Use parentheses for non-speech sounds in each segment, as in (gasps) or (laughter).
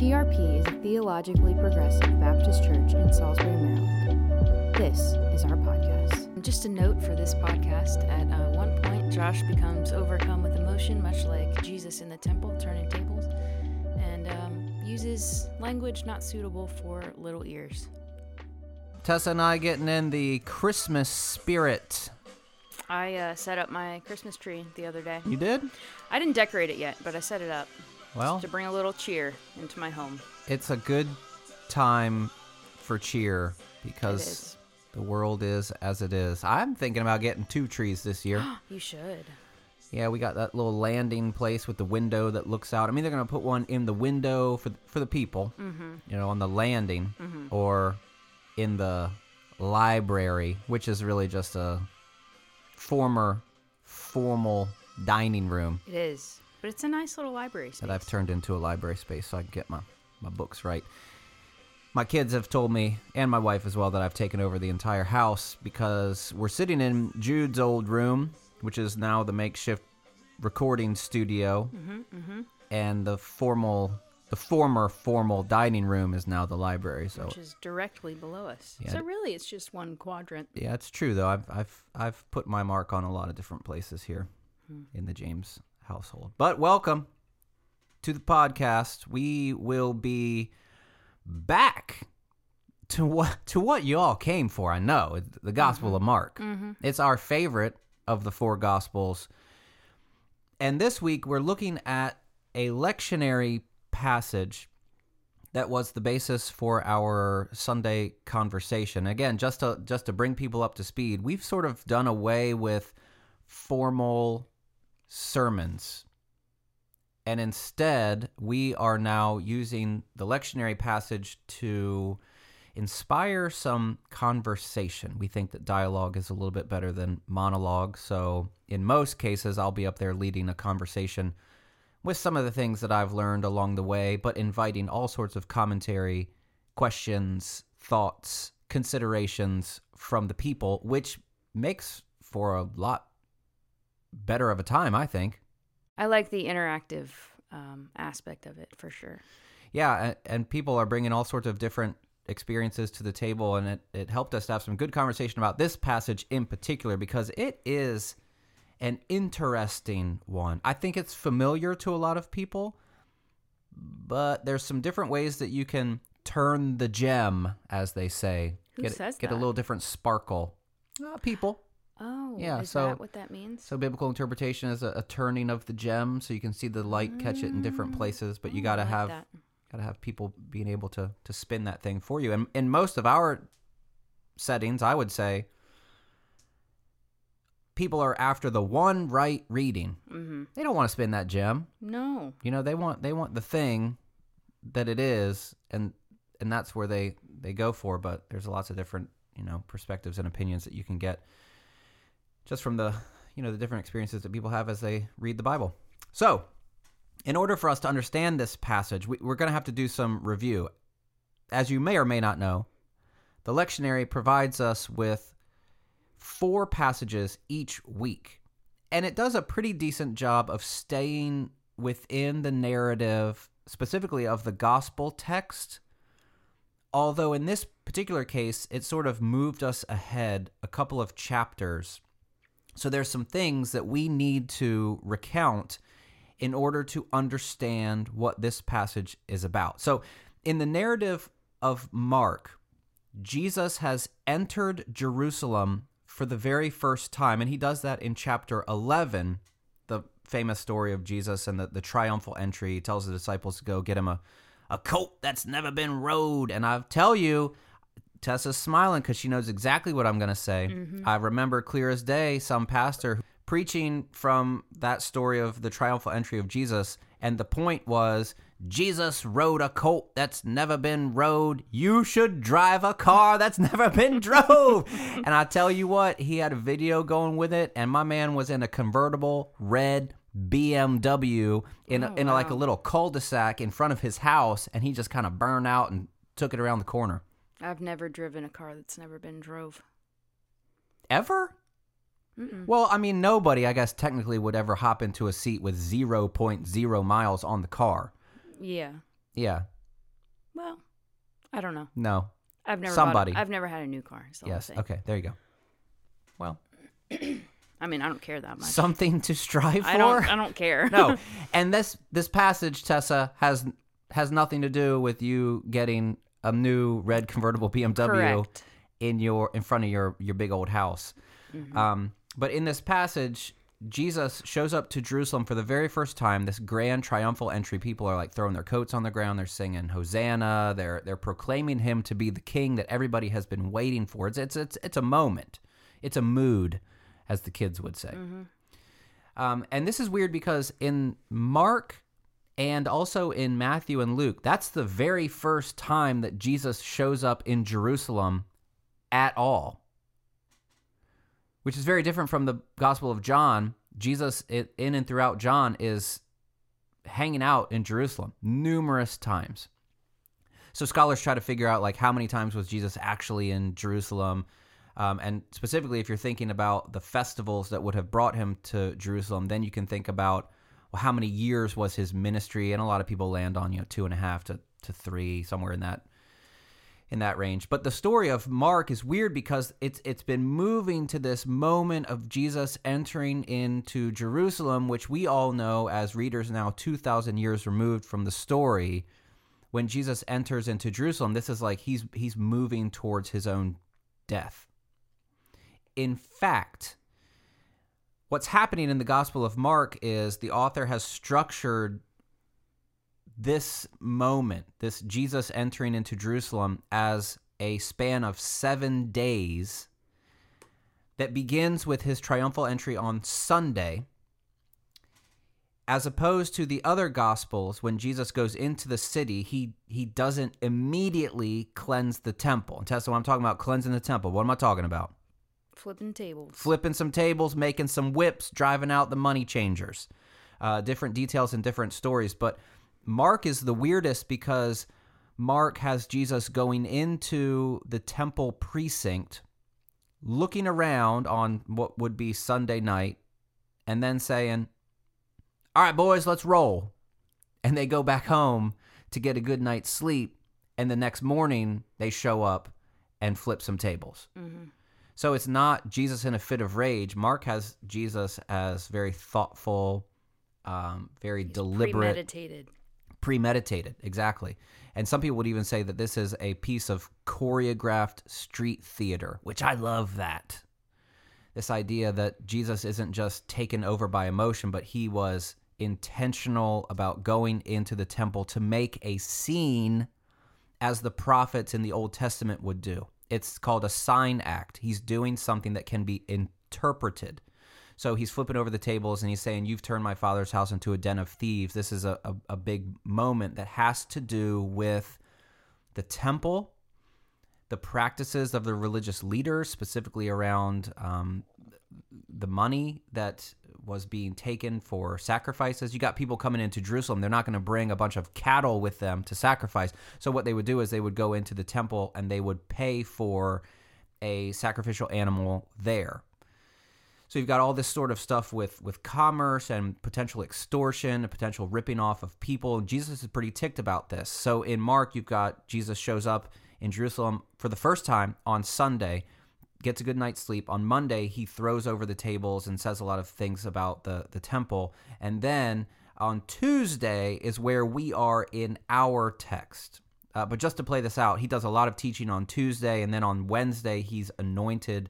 TRP is a theologically progressive Baptist church in Salisbury, Maryland. This is our podcast. Just a note for this podcast at uh, one point, Josh becomes overcome with emotion, much like Jesus in the temple, turning tables, and um, uses language not suitable for little ears. Tessa and I getting in the Christmas spirit. I uh, set up my Christmas tree the other day. You did? I didn't decorate it yet, but I set it up Well, to bring a little cheer into my home. it's a good time for cheer because the world is as it is. I'm thinking about getting two trees this year. (gasps) You should. yeah, we got that little landing place with the window that looks out. I mean, they're gonna put one in the window for for the people, Mm-hmm. you know, on the landing, or in the library, which is really just a former formal dining room It is. But it's a nice little library space. that I've turned into a library space so I can get my, my books right. My kids have told me, and my wife as well, that I've taken over the entire house because we're sitting in Jude's old room, which is now the makeshift recording studio, Mm-hmm, and the formal, the former formal dining room is now the library. So which is directly below us. Yeah. So really, it's just one quadrant. yeah, it's true though. I've I've I've put my mark on a lot of different places here Hmm. in the James household. But welcome to the podcast. We will be back to what to what you all came for. I know the Gospel of Mark. Mm-hmm. It's our favorite of the four Gospels, and this week we're looking at a lectionary passage that was the basis for our Sunday conversation. Again, just to just to bring people up to speed, we've sort of done away with formal sermons. And instead, we are now using the lectionary passage to inspire some conversation. We think that dialogue is a little bit better than monologue. So, in most cases, I'll be up there leading a conversation with some of the things that I've learned along the way, but inviting all sorts of commentary, questions, thoughts, considerations from the people, which makes for a lot better of a time, I think. I like the interactive um, aspect of it for sure. Yeah, and, and people are bringing all sorts of different experiences to the table, and it, it helped us to have some good conversation about this passage in particular because it is an interesting one. I think it's familiar to a lot of people, but there's some different ways that you can turn the gem, as they say. Who get, says get a little different sparkle. Uh, people. Oh, Yeah, is so- that what that means? So biblical interpretation is a, a turning of the gem, so you can see the light catch it in different places, but you Oh, got to like have got to have people being able to to spin that thing for you. And in most of our settings, I would say people are after the one right reading. Mm-hmm. They don't want to spin that gem. No. You know, they want they want the thing that it is, and and that's where they they go for. But there's lots of different you know perspectives and opinions that you can get just from the you know the different experiences that people have as they read the Bible. So, in order for us to understand this passage, we, we're going to have to do some review. As you may or may not know, the lectionary provides us with four passages each week. And it does a pretty decent job of staying within the narrative, specifically of the gospel text. Although in this particular case, it sort of moved us ahead a couple of chapters. So there's some things that we need to recount in order to understand what this passage is about. So in the narrative of Mark, Jesus has entered Jerusalem for the very first time, and he does that in chapter 11, the famous story of Jesus and the, the triumphal entry. He tells the disciples to go get him a, a coat that's never been rode. And I tell you, Tessa's smiling because she knows exactly what I'm going to say. Mm-hmm. I remember clear as day some pastor preaching from that story of the triumphal entry of Jesus, and the point was Jesus rode a colt that's never been rode. You should drive a car that's never been (laughs) drove. and I tell you what, he had a video going with it, and my man was in a convertible red BMW in a, Oh, in a, like a little cul-de-sac in front of his house, and he just kind of burned out and took it around the corner. I've never driven a car that's never been drove. Ever? Mm-mm. Well, I mean, nobody, I guess, technically would ever hop into a seat with 0.0 miles on the car. Yeah. Yeah. Well, I don't know. No. I've never Somebody. Bought, I've never had a new car. So yes. Okay. There you go. Well, (clears throat) I mean, I don't care that much. something to strive for. I don't. I don't care. no. (laughs) And this this passage, Tessa, has has nothing to do with you getting a new red convertible BMW Correct. in your in front of your your big old house. Mm-hmm. Um, but in this passage, Jesus shows up to Jerusalem for the very first time. This grand triumphal entry. People are like throwing their coats on the ground. They're singing Hosanna. They're they're proclaiming him to be the king that everybody has been waiting for. It's it's it's, it's a moment. It's a mood, as the kids would say. Um, and this is weird because in Mark and also in Matthew and Luke, that's the very first time that Jesus shows up in Jerusalem at all, which is very different from the Gospel of John. Jesus, in and throughout John, is hanging out in Jerusalem numerous times. So scholars try to figure out like how many times was Jesus actually in Jerusalem, um, and specifically if you're thinking about the festivals that would have brought him to Jerusalem, then you can think about well, how many years was his ministry, and a lot of people land on you know two and a half to to three somewhere in that in that range. But the story of Mark is weird because it's it's been moving to this moment of Jesus entering into Jerusalem, which we all know as readers now 2000 years removed from the story. When Jesus enters into Jerusalem, this is like he's he's moving towards his own death. In fact, what's happening in the Gospel of Mark is the author has structured this moment, this Jesus entering into Jerusalem, as a span of seven days that begins with his triumphal entry on Sunday, as opposed to the other Gospels, when Jesus goes into the city, he, he doesn't immediately cleanse the temple. And Tessa, when I'm talking about cleansing the temple, what am I talking about? Flipping tables. flipping some tables, making some whips, driving out the money changers. Uh, different details and different stories. But Mark is the weirdest because Mark has Jesus going into the temple precinct, looking around on what would be Sunday night, and then saying, All right, boys, let's roll. And they go back home to get a good night's sleep. And the next morning, they show up and flip some tables. So it's not Jesus in a fit of rage. Mark has Jesus as very thoughtful, um, very deliberate, Premeditated. premeditated. Exactly. And some people would even say that this is a piece of choreographed street theater, which I love that. This idea that Jesus isn't just taken over by emotion, but he was intentional about going into the temple to make a scene as the prophets in the Old Testament would do. It's called a sign act. He's doing something that can be interpreted. So he's flipping over the tables and he's saying, You've turned my father's house into a den of thieves. This is a, a, a big moment that has to do with the temple, the practices of the religious leaders, specifically around um, the money that was being taken for sacrifices. You got people coming into Jerusalem. They're not going to bring a bunch of cattle with them to sacrifice. So what they would do is they would go into the temple and they would pay for a sacrificial animal there. So you've got all this sort of stuff with with commerce and potential extortion, and potential ripping off of people. Jesus is pretty ticked about this. So in Mark, you've got Jesus shows up in Jerusalem for the first time on Sunday, gets a good night's sleep. On Monday, he throws over the tables and says a lot of things about the the temple. And then on Tuesday is where we are in our text. Uh, but just to play this out, he does a lot of teaching on Tuesday, and then on Wednesday he's anointed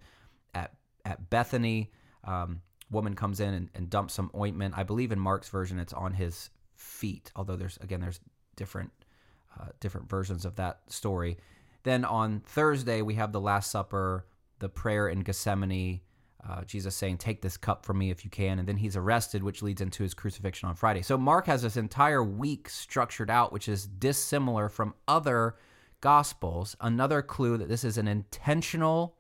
at at Bethany. Um, woman comes in and, and dumps some ointment. I believe in Mark's version it's on his feet, although there's again there's different uh, different versions of that story. Then on Thursday we have the Last Supper, the prayer in Gethsemane. Uh, Jesus saying, "Take this cup from me if you can," and then he's arrested, which leads into his crucifixion on Friday. So Mark has this entire week structured out, which is dissimilar from other gospels. Another clue that this is an intentional,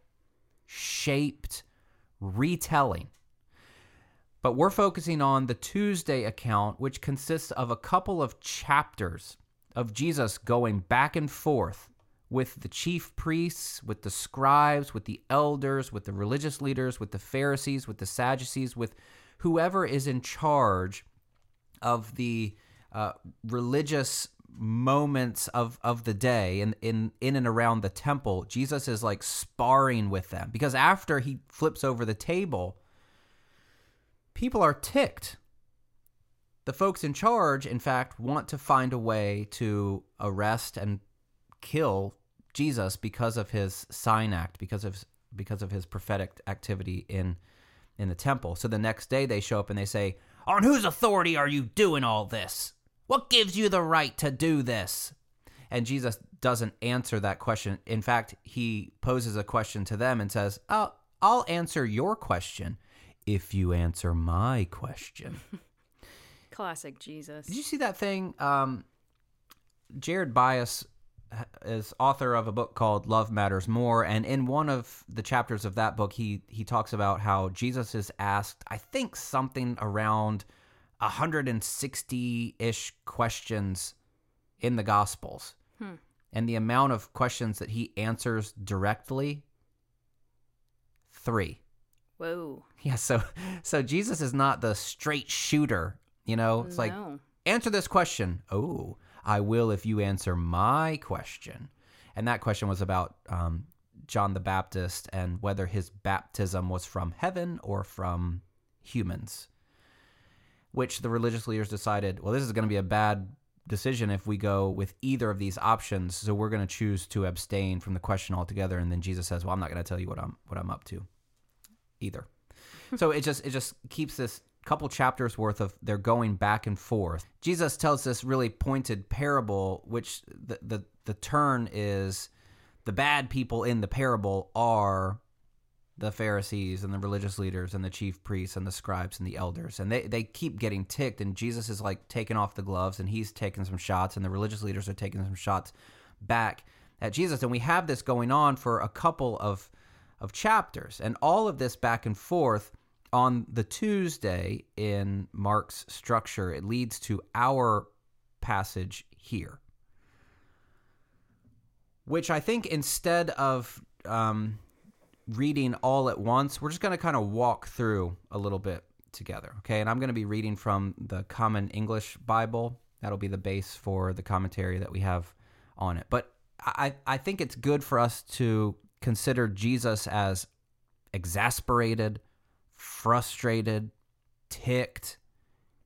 shaped retelling. But we're focusing on the Tuesday account, which consists of a couple of chapters of Jesus going back and forth with the chief priests, with the scribes, with the elders, with the religious leaders, with the Pharisees, with the Sadducees, with whoever is in charge of the uh, religious moments of of the day and in in and around the temple jesus is like sparring with them. Because after he flips over the table people are ticked. The folks in charge in fact want to find a way to arrest and kill jesus because of his sign act because of because of his prophetic activity in in the temple so the next day they show up and they say on whose authority are you doing all this what gives you the right to do this? And Jesus doesn't answer that question. In fact, he poses a question to them and says, oh, I'll answer your question if you answer my question. (laughs) Classic Jesus. Did you see that thing? Um, Jared Byas is author of a book called Love Matters More, and in one of the chapters of that book, he he talks about how Jesus is asked, I think something around 160 ish questions in the Gospels. Hmm. And the amount of questions that he answers directly three. Whoa. Yeah, so so Jesus is not the straight shooter, you know? It's like answer this question. Oh, I will if you answer my question. And that question was about um, John the Baptist and whether his baptism was from heaven or from humans. Which the religious leaders decided, well, this is going to be a bad decision if we go with either of these options. So we're going to choose to abstain from the question altogether. And then Jesus says, well, I'm not going to tell you what I'm what I'm up to either. so it just it just keeps this couple chapters worth of they're going back and forth. Jesus tells this really pointed parable, which the the, the turn is the bad people in the parable are the Pharisees and the religious leaders and the chief priests and the scribes and the elders. And they, they keep getting ticked and Jesus is like taking off the gloves and he's taking some shots and the religious leaders are taking some shots back at Jesus. And we have this going on for a couple of of chapters. And all of this back and forth on the Tuesday in Mark's structure, it leads to our passage here. Which I think instead of um, reading all at once, we're just going to kind of walk through a little bit together. Okay. And I'm going to be reading from the Common English Bible. That'll be the base for the commentary that we have on it. But I, I think it's good for us to consider Jesus as exasperated, frustrated, ticked,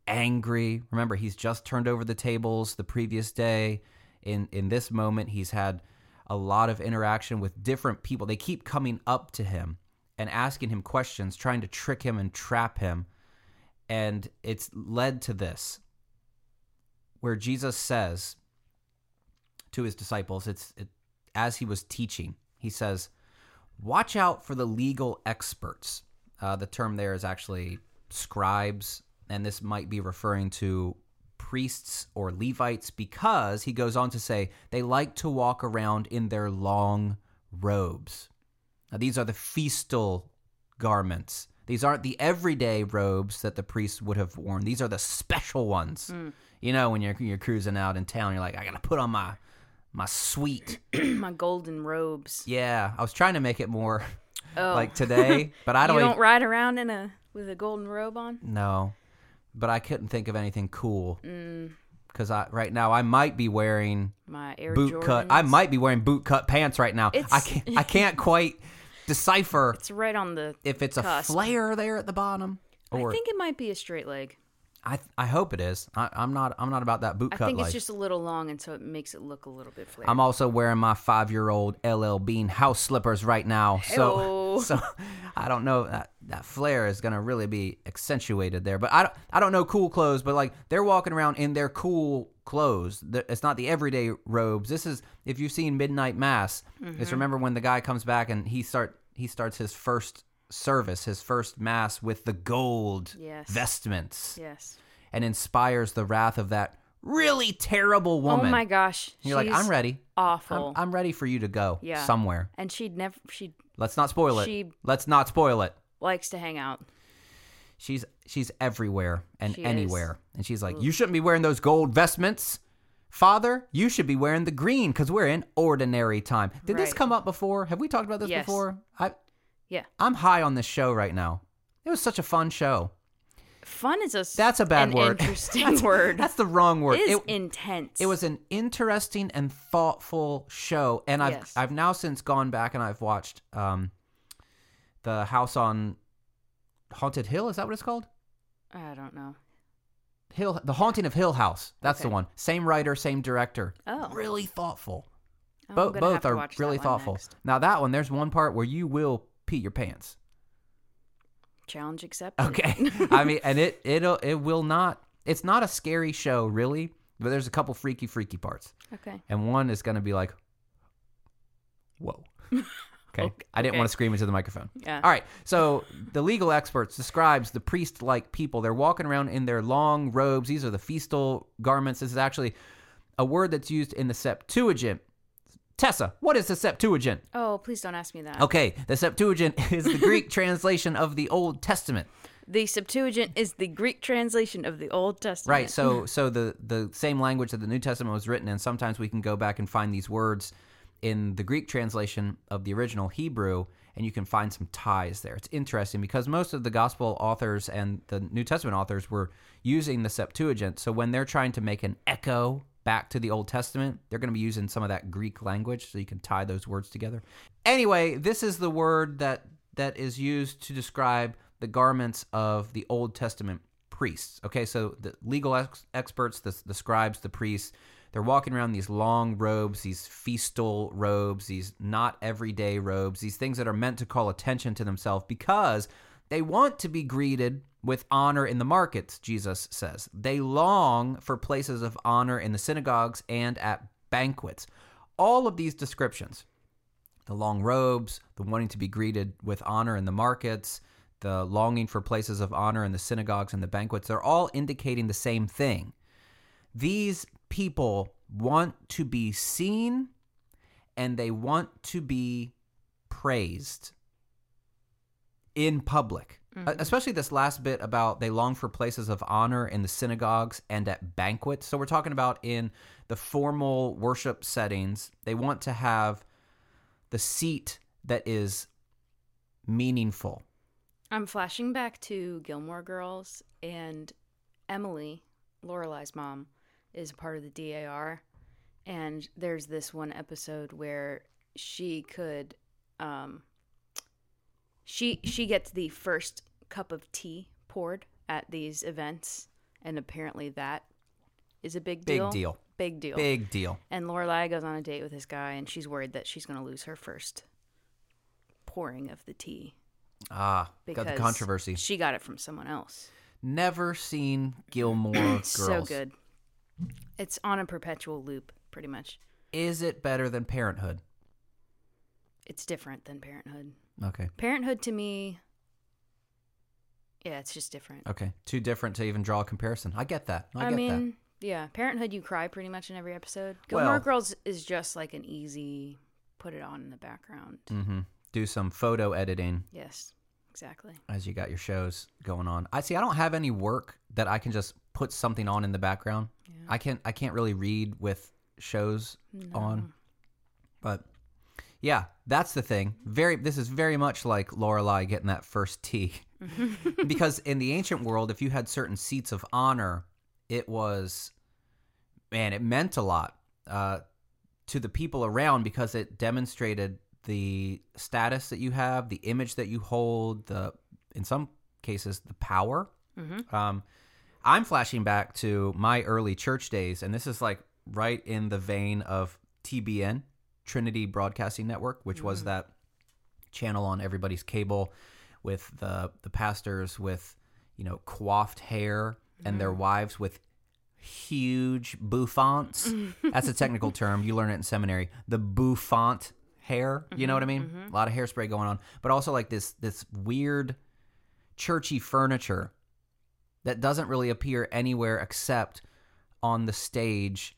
angry. Remember, he's just turned over the tables the previous day. In in this moment, he's had a lot of interaction with different people. They keep coming up to him and asking him questions, trying to trick him and trap him. And it's led to this where Jesus says to his disciples, it's it, as he was teaching, he says, Watch out for the legal experts. Uh, the term there is actually scribes, and this might be referring to priests or Levites because he goes on to say they like to walk around in their long robes. Now, these are the feastal garments. These aren't the everyday robes that the priests would have worn. These are the special ones. You know, when you're you're cruising out in town, you're like, I gotta put on my my sweet. (clears throat) My golden robes. Yeah, I was trying to make it more Oh. like today, but I (laughs) don't. you don't even, ride around in a with a golden robe on? no, but I couldn't think of anything cool Mm, because I right now I might be wearing my Air boot cut. I might be wearing boot cut pants right now. I can't. I can't (laughs) quite decipher It's right on the. if it's a flare there at the bottom or I think it might be a straight leg. I, I hope it is. I, I'm not. I'm not about that boot I cut think life. it's just a little long, and so it makes it look a little bit flared. I'm also wearing my five year old LL Bean house slippers right now. So (laughs) so I don't know that that flare is gonna really be accentuated there. But I don't I don't know cool clothes, but like they're walking around in their cool clothes. It's not the everyday robes. This is if you've seen Midnight Mass. Mm-hmm. It's remember when the guy comes back and he start he starts his first service, his first mass with the gold Yes. vestments yes. and inspires the wrath of that really terrible oh woman. Oh my gosh. And You're like, I'm ready. I'm, Awful. I'm ready for you to go Yeah. somewhere. and she'd never. She Let's not spoil it. She- Let's not spoil it. likes to hang out. She's she's everywhere and She is. anywhere, and she's like, "You shouldn't be wearing those gold vestments, Father. You should be wearing the green because we're in ordinary time." Did this come up before? Have we talked about this Yes. before? I Yeah. I'm high on this show right now. It was such a fun show. Fun is a That's a bad word. (laughs) Interesting word. That's the wrong word. It is It- intense. It was an interesting and thoughtful show, and I've Yes. I've now since gone back and I've watched um, the House on Haunted Hill. Is that what it's called? I don't know. Hill, The Haunting of Hill House. That's the one. Same writer, same director. Oh. really thoughtful. Oh, Both both are really thoughtful. next. Now that one, there's one part where you will pee your pants. Challenge accepted. Okay, (laughs) I mean, and it it'll it will not. It's not a scary show, really, but there's a couple freaky, freaky parts. okay. and one is going to be like, whoa. (laughs) Okay. Okay, I didn't okay. want to scream into the microphone. Yeah. All right. So the legal experts the scribes the priest-like people. They're walking around in their long robes. These are the festal garments. This is actually a word that's used in the Septuagint. Tessa, what is the Septuagint? Oh, please don't ask me that. Okay, the Septuagint (laughs) is the Greek translation of the Old Testament. The Septuagint is the Greek translation of the Old Testament. Right. So (laughs) so the the same language that the New Testament was written in. Sometimes we can go back and find these words in the Greek translation of the original Hebrew, and you can find some ties there. It's interesting because most of the gospel authors and the New Testament authors were using the Septuagint. So when they're trying to make an echo back to the Old Testament, they're going to be using some of that Greek language so you can tie those words together. Anyway, this is the word that that is used to describe the garments of the Old Testament priests. Okay, so the legal ex- experts, the, the scribes, the priests, they're walking around these long robes, these festal robes, these not everyday robes, these things that are meant to call attention to themselves because they want to be greeted with honor in the markets, Jesus says. They long for places of honor in the synagogues and at banquets. All of these descriptions, the long robes, the wanting to be greeted with honor in the markets, the longing for places of honor in the synagogues and the banquets, they're all indicating the same thing. These people want to be seen and they want to be praised in public. Uh, Especially this last bit about they long for places of honor in the synagogues and at banquets. So we're talking about in the formal worship settings, they want to have the seat that is meaningful. I'm flashing back to Gilmore Girls, and Emily, Lorelai's mom, is part of the DAR. And there's this one episode where she could, um, she she gets the first cup of tea poured at these events, and apparently that is a big deal. Big deal. Big deal. Big deal. And Lorelai goes on a date with this guy, and she's worried that she's going to lose her first pouring of the tea Ah, because got the controversy. She got it from someone else. Never seen Gilmore (clears throat) Girls. So good. It's on a perpetual loop, pretty much. Is it better than Parenthood? It's different than Parenthood. Okay. Parenthood to me, yeah, it's just different. Okay. Too different to even draw a comparison. I get that. I, I, get mean, yeah, Parenthood, you cry pretty much in every episode. Gilmore Well- Girls is just like an easy put it on in the background. Mm-hmm. Do some photo editing Yes, exactly. as you got your shows going on. I see. I don't have any work that I can just put something on in the background. Yeah. I can't. I can't really read with shows on. But yeah, that's the thing. Very. This is very much like Lorelai getting that first tea, (laughs) because in the ancient world, if you had certain seats of honor, it was, man, it meant a lot uh, to the people around because it demonstrated the status that you have, the image that you hold, the in some cases the power. Um, I'm flashing back to my early church days, and this is like right in the vein of TBN, Trinity Broadcasting Network, which was mm. that channel on everybody's cable with the the pastors with you know coiffed hair and their mm. wives with huge bouffants. (laughs) That's a technical term. You learn it in seminary. The bouffant hair. You know mm-hmm, what I mean? Mm-hmm. A lot of hairspray going on, but also like this this weird churchy furniture that doesn't really appear anywhere except on the stage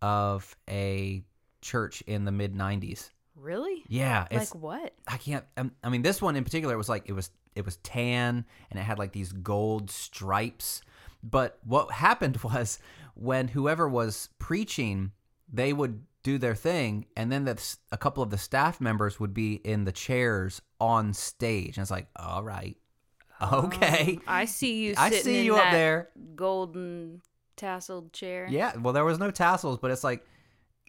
of a church in the mid 90s. Really? Yeah, it's Like what? I can't. Um, I mean, this one in particular was like it was it was tan and it had like these gold stripes. But what happened (laughs) was when whoever was preaching, they would do their thing, and then the, a couple of the staff members would be in the chairs on stage, and it's like, all right, Okay. Um, I see you. I see in you that up there. golden tasseled chair. Yeah. Well, there was no tassels, but it's like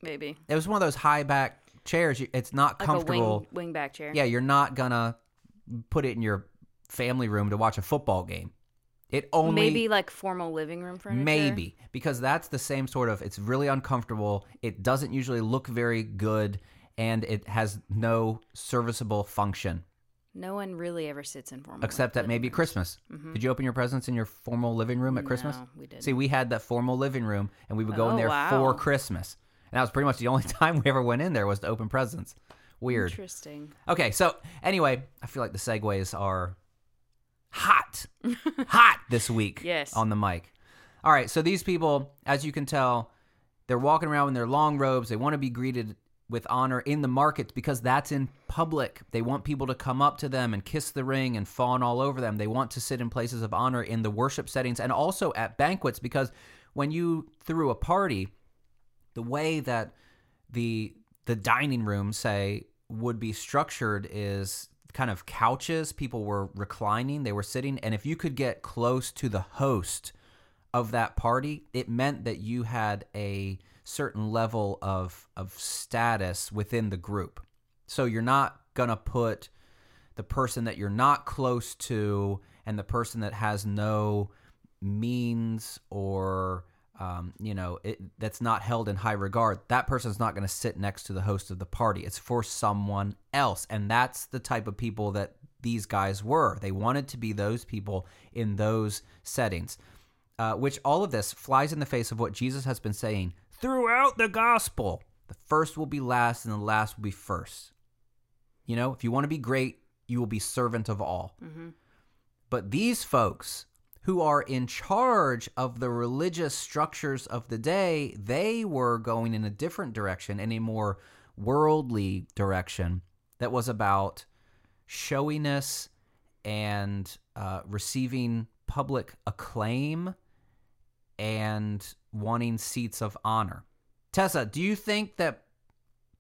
maybe it was one of those high back chairs. You- It's not like comfortable. a wing back chair. Yeah, you're not gonna put it in your family room to watch a football game. It only maybe like formal living room furniture. maybe because that's the same sort of. It's really uncomfortable. It doesn't usually look very good, and it has no serviceable function No one really ever sits in formal. except at living maybe rooms. Christmas. Mm-hmm. Did you open your presents in your formal living room at Christmas? No, we didn't. See, we had that formal living room, and we would go in Oh, there wow. for Christmas, and that was pretty much the only (laughs) time we ever went in there was to open presents. Weird. Interesting. Okay, so anyway, I feel like the segues are hot, (laughs) hot this week. Yes. on the mic. All right, so these people, as you can tell, they're walking around in their long robes. They want to be greeted with honor in the market because that's in public. They want people to come up to them and kiss the ring and fawn all over them. They want to sit in places of honor in the worship settings and also at banquets because when you threw a party, the way that the the dining room say would be structured is kind of couches. People were reclining they were sitting and if you could get close to the host of that party it meant that you had a certain level of of status within the group. So you're not going to put the person that you're not close to and the person that has no means or um, you know it, that's not held in high regard that person's not going to sit next to the host of the party. It's for someone else. And that's the type of people that these guys were. They wanted to be those people in those settings. Uh, which all of this flies in the face of what jesus has been saying throughout the gospel. The first will be last and the last will be first. You know if you want to be great you will be servant of all. But these folks who are in charge of the religious structures of the day, they were going in a different direction, in a more worldly direction that was about showiness and uh, receiving public acclaim and wanting seats of honor. Tessa, do you think that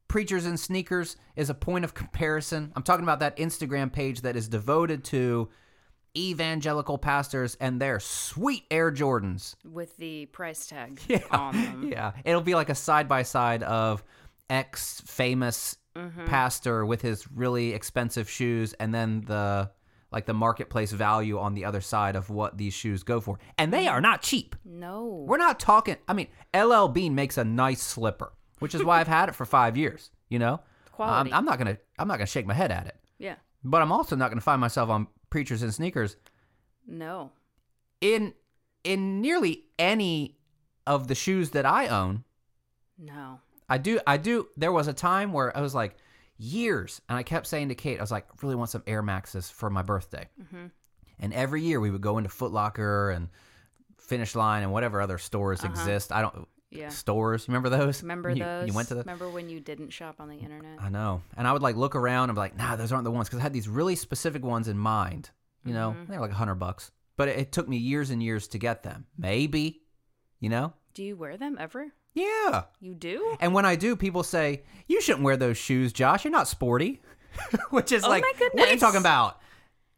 Preachers in Sneakers is a point of comparison? I'm talking about that Instagram page that is devoted to evangelical pastors and their sweet Air Jordans. With the price tag (laughs) Yeah. on them. Yeah. It'll be like a side by side of ex famous Mm-hmm. pastor with his really expensive shoes and then the like the marketplace value on the other side of what these shoes go for. And they are not cheap. No. We're not talking I mean, LL Bean makes a nice slipper, which is why I've had it for 5 years, you know? (laughs) Quality. I'm, I'm not going to I'm not going to shake my head at it. yeah. But I'm also not going to find myself on preachers and sneakers No. in in nearly any of the shoes that I own. No. I do I do there was a time where I was like years and I kept saying to Kate I was like I really want some Air Maxes for my birthday. Mm-hmm. And every year we would go into Foot Locker and Finish Line and whatever other stores exist. I don't Uh-huh. Yeah. stores. Remember those? Remember you, those? You went to the Remember when you didn't shop on the internet? I know. And I would like look around and be like, nah, those aren't the ones because I had these really specific ones in mind. You know, Mm-hmm. they're like a hundred bucks, but it, it took me years and years to get them. Maybe, you know. Do you wear them ever? Yeah. You do? And when I do, people say, you shouldn't wear those shoes, Josh. You're not sporty. (laughs) Which is Oh like, what are you talking about?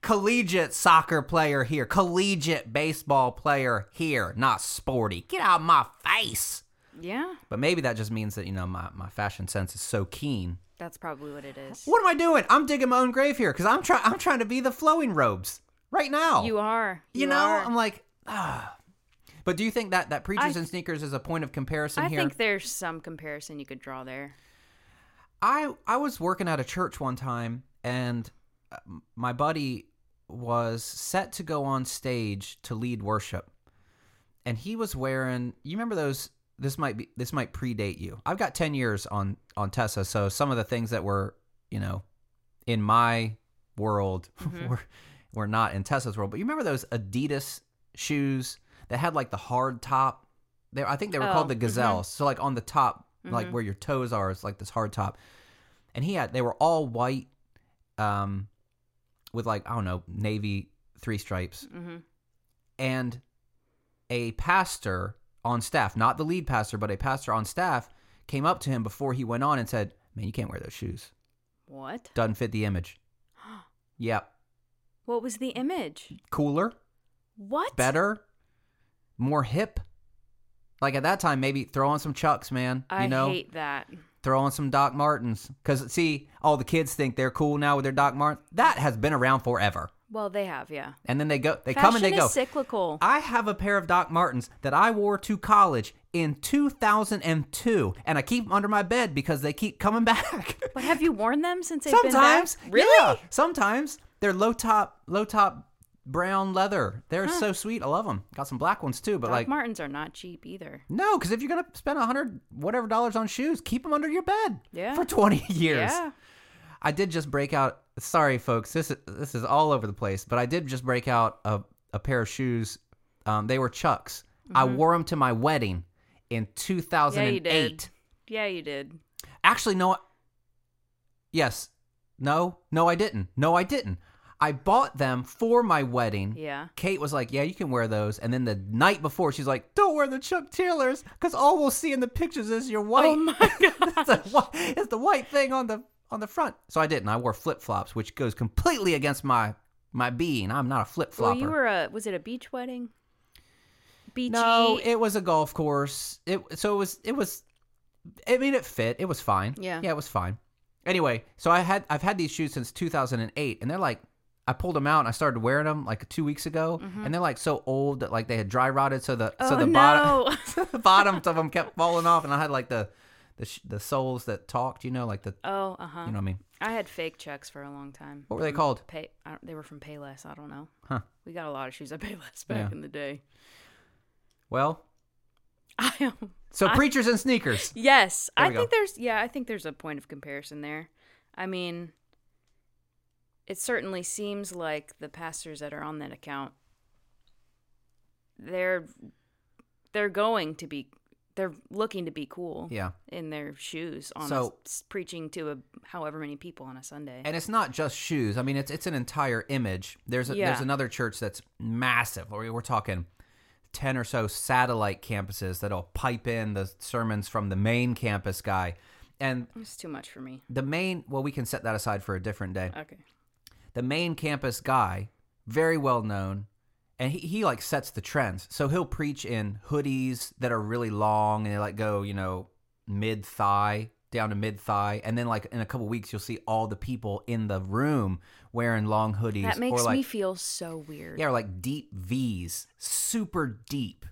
Collegiate soccer player here, collegiate baseball player here, not sporty. Get out of my face. Yeah. But maybe that just means that, you know, my, my fashion sense is so keen. That's probably what it is. What am I doing? I'm digging my own grave here because I'm trying. I'm trying to be the flowing robes right now. You are. You, know, are. I'm like, ah. But do you think that that preachers I- and sneakers is a point of comparison I here? I think there's some comparison you could draw there. I I was working at a church one time, and uh, my buddy was set to go on stage to lead worship, and he was wearing. You remember those? This might be. This might predate you. I've got ten years on on Tessa, so some of the things that were you know in my world (laughs) were were not in Tessa's world. But you remember those Adidas shoes that had like the hard top? They, I think they were Oh, called the. Gazelles. So like on the top, like where your toes are, is like this hard top. And he had they were all white, um, with like I don't know navy three stripes, Mm-hmm. and a pastor on staff, not the lead pastor, but a pastor on staff, came up to him before he went on and said, "Man, you can't wear those shoes. What? Doesn't fit the image." (gasps) yep. What was the image? cooler, What? better, more hip. Like at that time, maybe throw on some Chucks, man. I you know, hate that. throw on some Doc Martens. Because see, all the kids think they're cool now with their Doc Martens. That has been around forever. Well, they have, yeah. And then they go, they Fashion come and they is go. cyclical. I have a pair of Doc Martens that I wore to college in 2002, and I keep them under my bed because they keep coming (laughs) back. But have you worn them since they've sometimes, been back? Really? yeah, sometimes they're low top, low top brown leather. They're so sweet. I love them. Got some black ones too, but Doc like Martens are not cheap either. no, because if you're gonna spend a hundred whatever dollars on shoes, keep them under your bed. Yeah. for 20 (laughs) years. Yeah. I did just break out. Sorry, folks. This is this is all over the place, but I did just break out a, a pair of shoes. Um, they were Chucks. I wore them to my wedding in 2008. Mm-hmm. Yeah, you did. Yeah, you did. Actually, no. Yes. No. No, I didn't. No, I didn't. I bought them for my wedding. Yeah. Kate was like, "Yeah, you can wear those." And then the night before, she's like, "Don't wear the Chuck Taylors, because all we'll see in the pictures is your white." Oh my (laughs) it's, the, it's the white thing on the on the front. So I didn't. I wore flip flops, which goes completely against my my being. I'm not a flip flopper. Well, you were a was it a beach wedding? Beachy. no, it was a golf course. It so it was it was. I mean, it fit. It was fine. Yeah. yeah, it was fine. Anyway, so I had I've had these shoes since 2008, and they're like. I pulled them out and I started wearing them like two weeks ago, and they're like so old that like they had dry rotted, so the so Mm-hmm. Oh, the no. bottom (laughs) the bottoms of them kept falling off, and I had like the the sh- the soles that talked, you know, like the oh, uh huh. you know what I mean. I had fake Chucks for a long time. What were they called? Pay. They were from Payless. I don't know. Huh. We got a lot of shoes at Payless back Yeah. in the day. Well, (laughs) I am. so preachers and sneakers. Yes, There I we think there's yeah, I think there's a point of comparison there. I mean, it certainly seems like the pastors that are on that account they're they're going to be they're looking to be cool Yeah. in their shoes on So- a, preaching to a however many people on a Sunday. And it's not just shoes. I mean, it's it's an entire image. There's a, Yeah. there's another church that's massive. Or we're talking ten or so satellite campuses that'll pipe in the sermons from the main campus guy. And it's too much for me. the main well, we can set that aside for a different day. Okay. The main campus guy, very well known, and he, he like sets the trends. So he'll preach in hoodies that are really long and they like go, you know, mid thigh down to mid thigh, and then like in a couple weeks you'll see all the people in the room wearing long hoodies That makes like me feel so weird. yeah, or like deep V's, super deep.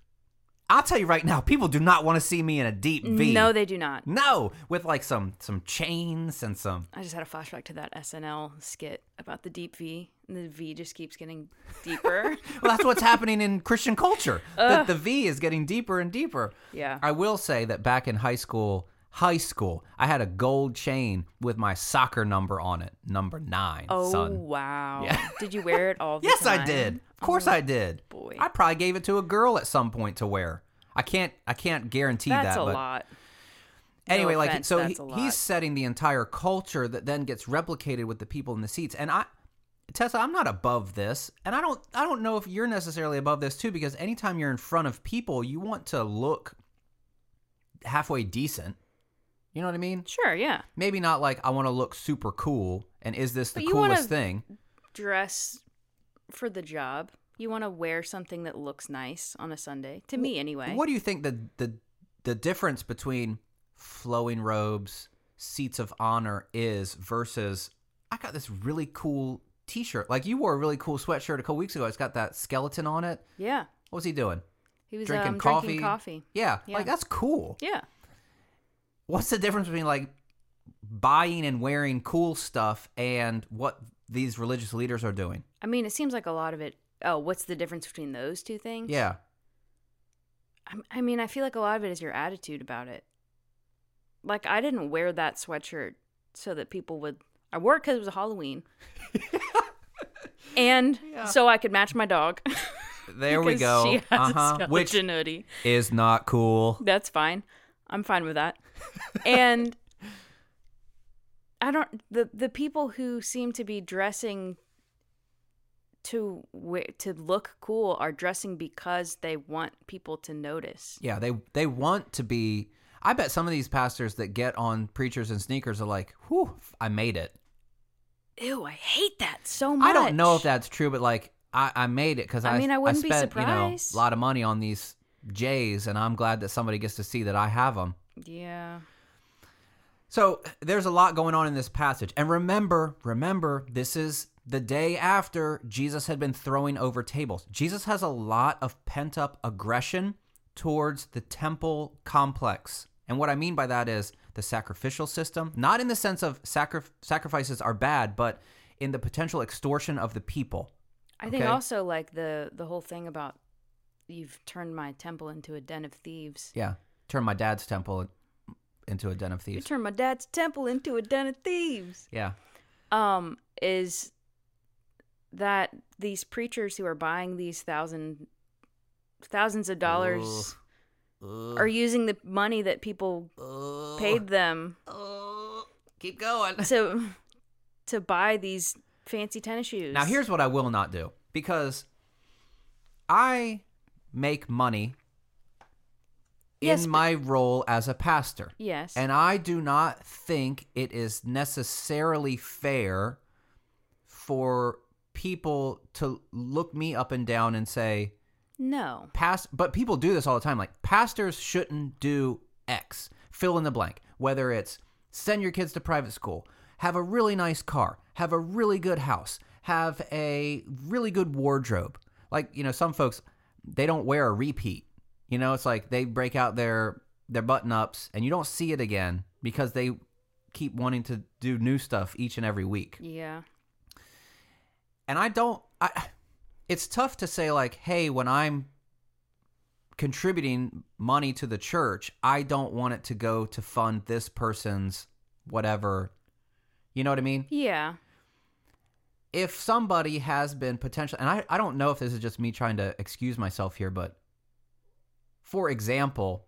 I'll tell you right now, people do not want to see me in a deep V. No, they do not. no, with like some some chains and some I just had a flashback to that SNL skit about the deep V, and the V just keeps getting deeper. (laughs) well, that's what's happening in Christian culture. The, the V is getting deeper and deeper. Yeah. I will say that back in high school, high school, I had a gold chain with my soccer number on it, number nine, oh son. wow! Yeah. Did you wear it all (laughs) the Yes, time? I did. Of course, I oh, did. Oh, boy. I probably gave it to a girl at some point to wear. I can't. I can't guarantee That's that. That's a lot. No anyway, like offense, so, he, he's setting the entire culture that then gets replicated with the people in the seats. And I, Tessa, I'm not above this, and I don't. I don't know if you're necessarily above this too, because anytime you're in front of people, you want to look halfway decent. You know what I mean? Sure, yeah. Maybe not like I want to look super cool. And is this the coolest thing? Dress for the job. You want to wear something that looks nice on a Sunday. To me, anyway. What do you think the the the difference between flowing robes, seats of honor is versus I got this really cool t-shirt. Like you wore a really cool sweatshirt a couple weeks ago. It's got that skeleton on it. Yeah. What was he doing? He was Drinking um, coffee? drinking coffee. Yeah, Yeah. like that's cool. Yeah. What's the difference between like buying and wearing cool stuff and what these religious leaders are doing? I mean, it seems like a lot of it. Oh, what's the difference between those two things? Yeah. I, I mean, I feel like a lot of it is your attitude about it. Like, I didn't wear that sweatshirt so that people would. I wore it because it was Halloween. (laughs) and Yeah. so I could match my dog. (laughs) There we go. She has uh-huh. Which hoodie. is not cool. That's fine. I'm fine with that. And I don't the the people who seem to be dressing to to look cool are dressing because they want people to notice. Yeah, they they want to be. I bet some of these pastors that get on preachers and sneakers are like, "Whew, I made it." ew, I hate that so much. I don't know if that's true, but like I, I made it because I I, mean, I wouldn't be spent you know a lot of money on these J's, and I'm glad that somebody gets to see that I have them. Yeah. So there's a lot going on in this passage. And remember, remember, this is the day after Jesus had been throwing over tables. Jesus has a lot of pent up aggression towards the temple complex. And what I mean by that is the sacrificial system, not in the sense of sacri- sacrifices are bad, but in the potential extortion of the people. I think Okay. also like the the whole thing about you've turned my temple into a den of thieves. Yeah. Turn my dad's temple into a den of thieves. You turned my dad's temple into a den of thieves. Yeah. Um, is that these preachers who are buying these thousand thousands of dollars are using the money that people paid them keep going. to to buy these fancy tennis shoes. Now, here's what I will not do because I make money Yes, in my role as a pastor. yes, And I do not think it is necessarily fair for people to look me up and down and say, no, past but people do this all the time like pastors shouldn't do x. Fill in the blank. Whether it's send your kids to private school have a really nice car have a really good house have a really good wardrobe. Like you know some folks they don't wear a repeat you know it's like they break out their their button ups and you don't see it again because they keep wanting to do new stuff each and every week yeah, and I don't I it's tough to say like, hey, when I'm contributing money to the church, I don't want it to go to fund this person's whatever. You know what I mean? yeah, If somebody has been potential and I, I don't know if this is just me trying to excuse myself here, but for example,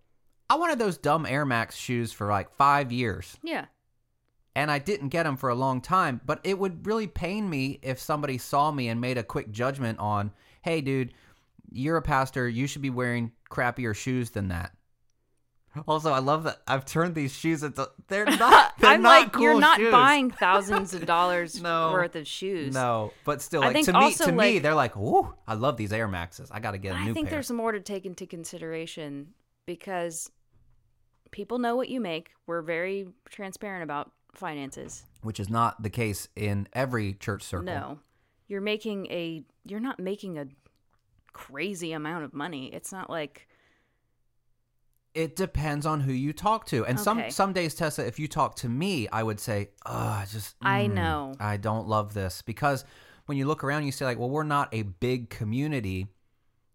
I wanted those dumb Air Max shoes for like five years. yeah, and I didn't get them for a long time. But it would really pain me if somebody saw me and made a quick judgment on, "Hey, dude, you're a pastor. You should be wearing crappier shoes than that." Also, I love that I've turned these shoes into they're (laughs) not. They're I'm not like, you're not shoes. buying thousands of (laughs) dollars No. worth of shoes. No, but still, I like think to me, to me, they're like, "Ooh, I love these Air Maxes. I got to get a I new I think pair." there's more to take into consideration because people know what you make. We're very transparent about finances. Which is not the case in every church circle. No. You're making a you're not making a crazy amount of money. It's not like It depends on who you talk to. And some Okay. some days, Tessa, if you talk to me, I would say, "Oh, I just I mm, know. I don't love this." Because when you look around, you say like, "Well, we're not a big community."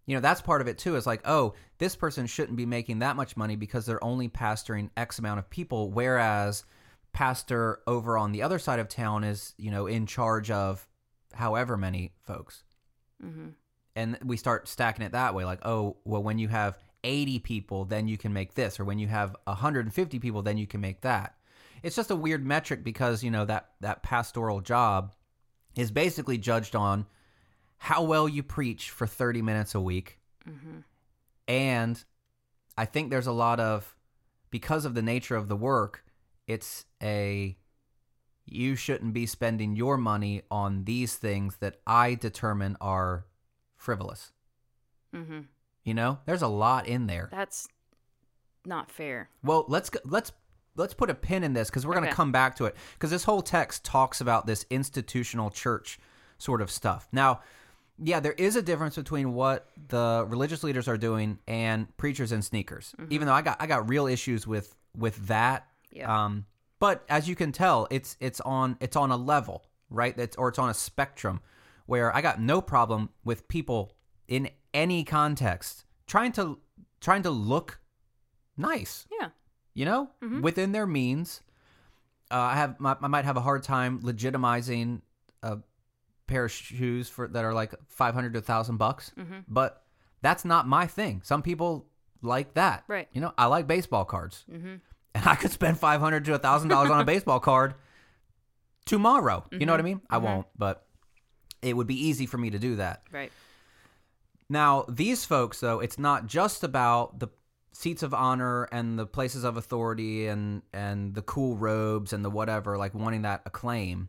You know, that's part of it too. Is like, "Oh, this person shouldn't be making that much money because they're only pastoring X amount of people whereas pastor over on the other side of town is, you know, in charge of however many folks." mhm. and we start stacking it that way like oh well when you have 80 people then you can make this or when you have 150 people then you can make that it's just a weird metric because you know that that pastoral job is basically judged on how well you preach for 30 minutes a week Mhm. and i think there's a lot of because of the nature of the work it's a you shouldn't be spending your money on these things that i determine are frivolous Mhm. You know? There's a lot in there. That's not fair. well let's go, let's let's put a pin in this because we're going to Okay. come back to it. Because this whole text talks about this institutional church sort of stuff. Now yeah there is a difference between what the religious leaders are doing and preachers in sneakers. Even though i got i got real issues with with that Yeah. um but as you can tell it's it's on it's on a level right? That's or it's on a spectrum where i got no problem with people in any context trying to trying to look nice yeah. you know, Mhm. within their means. Uh, I have I I might have a hard time legitimizing a pair of shoes for that are like five hundred to a thousand bucks, Mhm. but that's not my thing. Some people like that, Right. You know, I like baseball cards, Mhm. and I could spend five hundred to a thousand dollars on a baseball card tomorrow. You know what I mean? I Mhm. won't, but it would be easy for me to do that. Right. Now, these folks, though, it's not just about the seats of honor and the places of authority and and the cool robes and the whatever, like wanting that acclaim.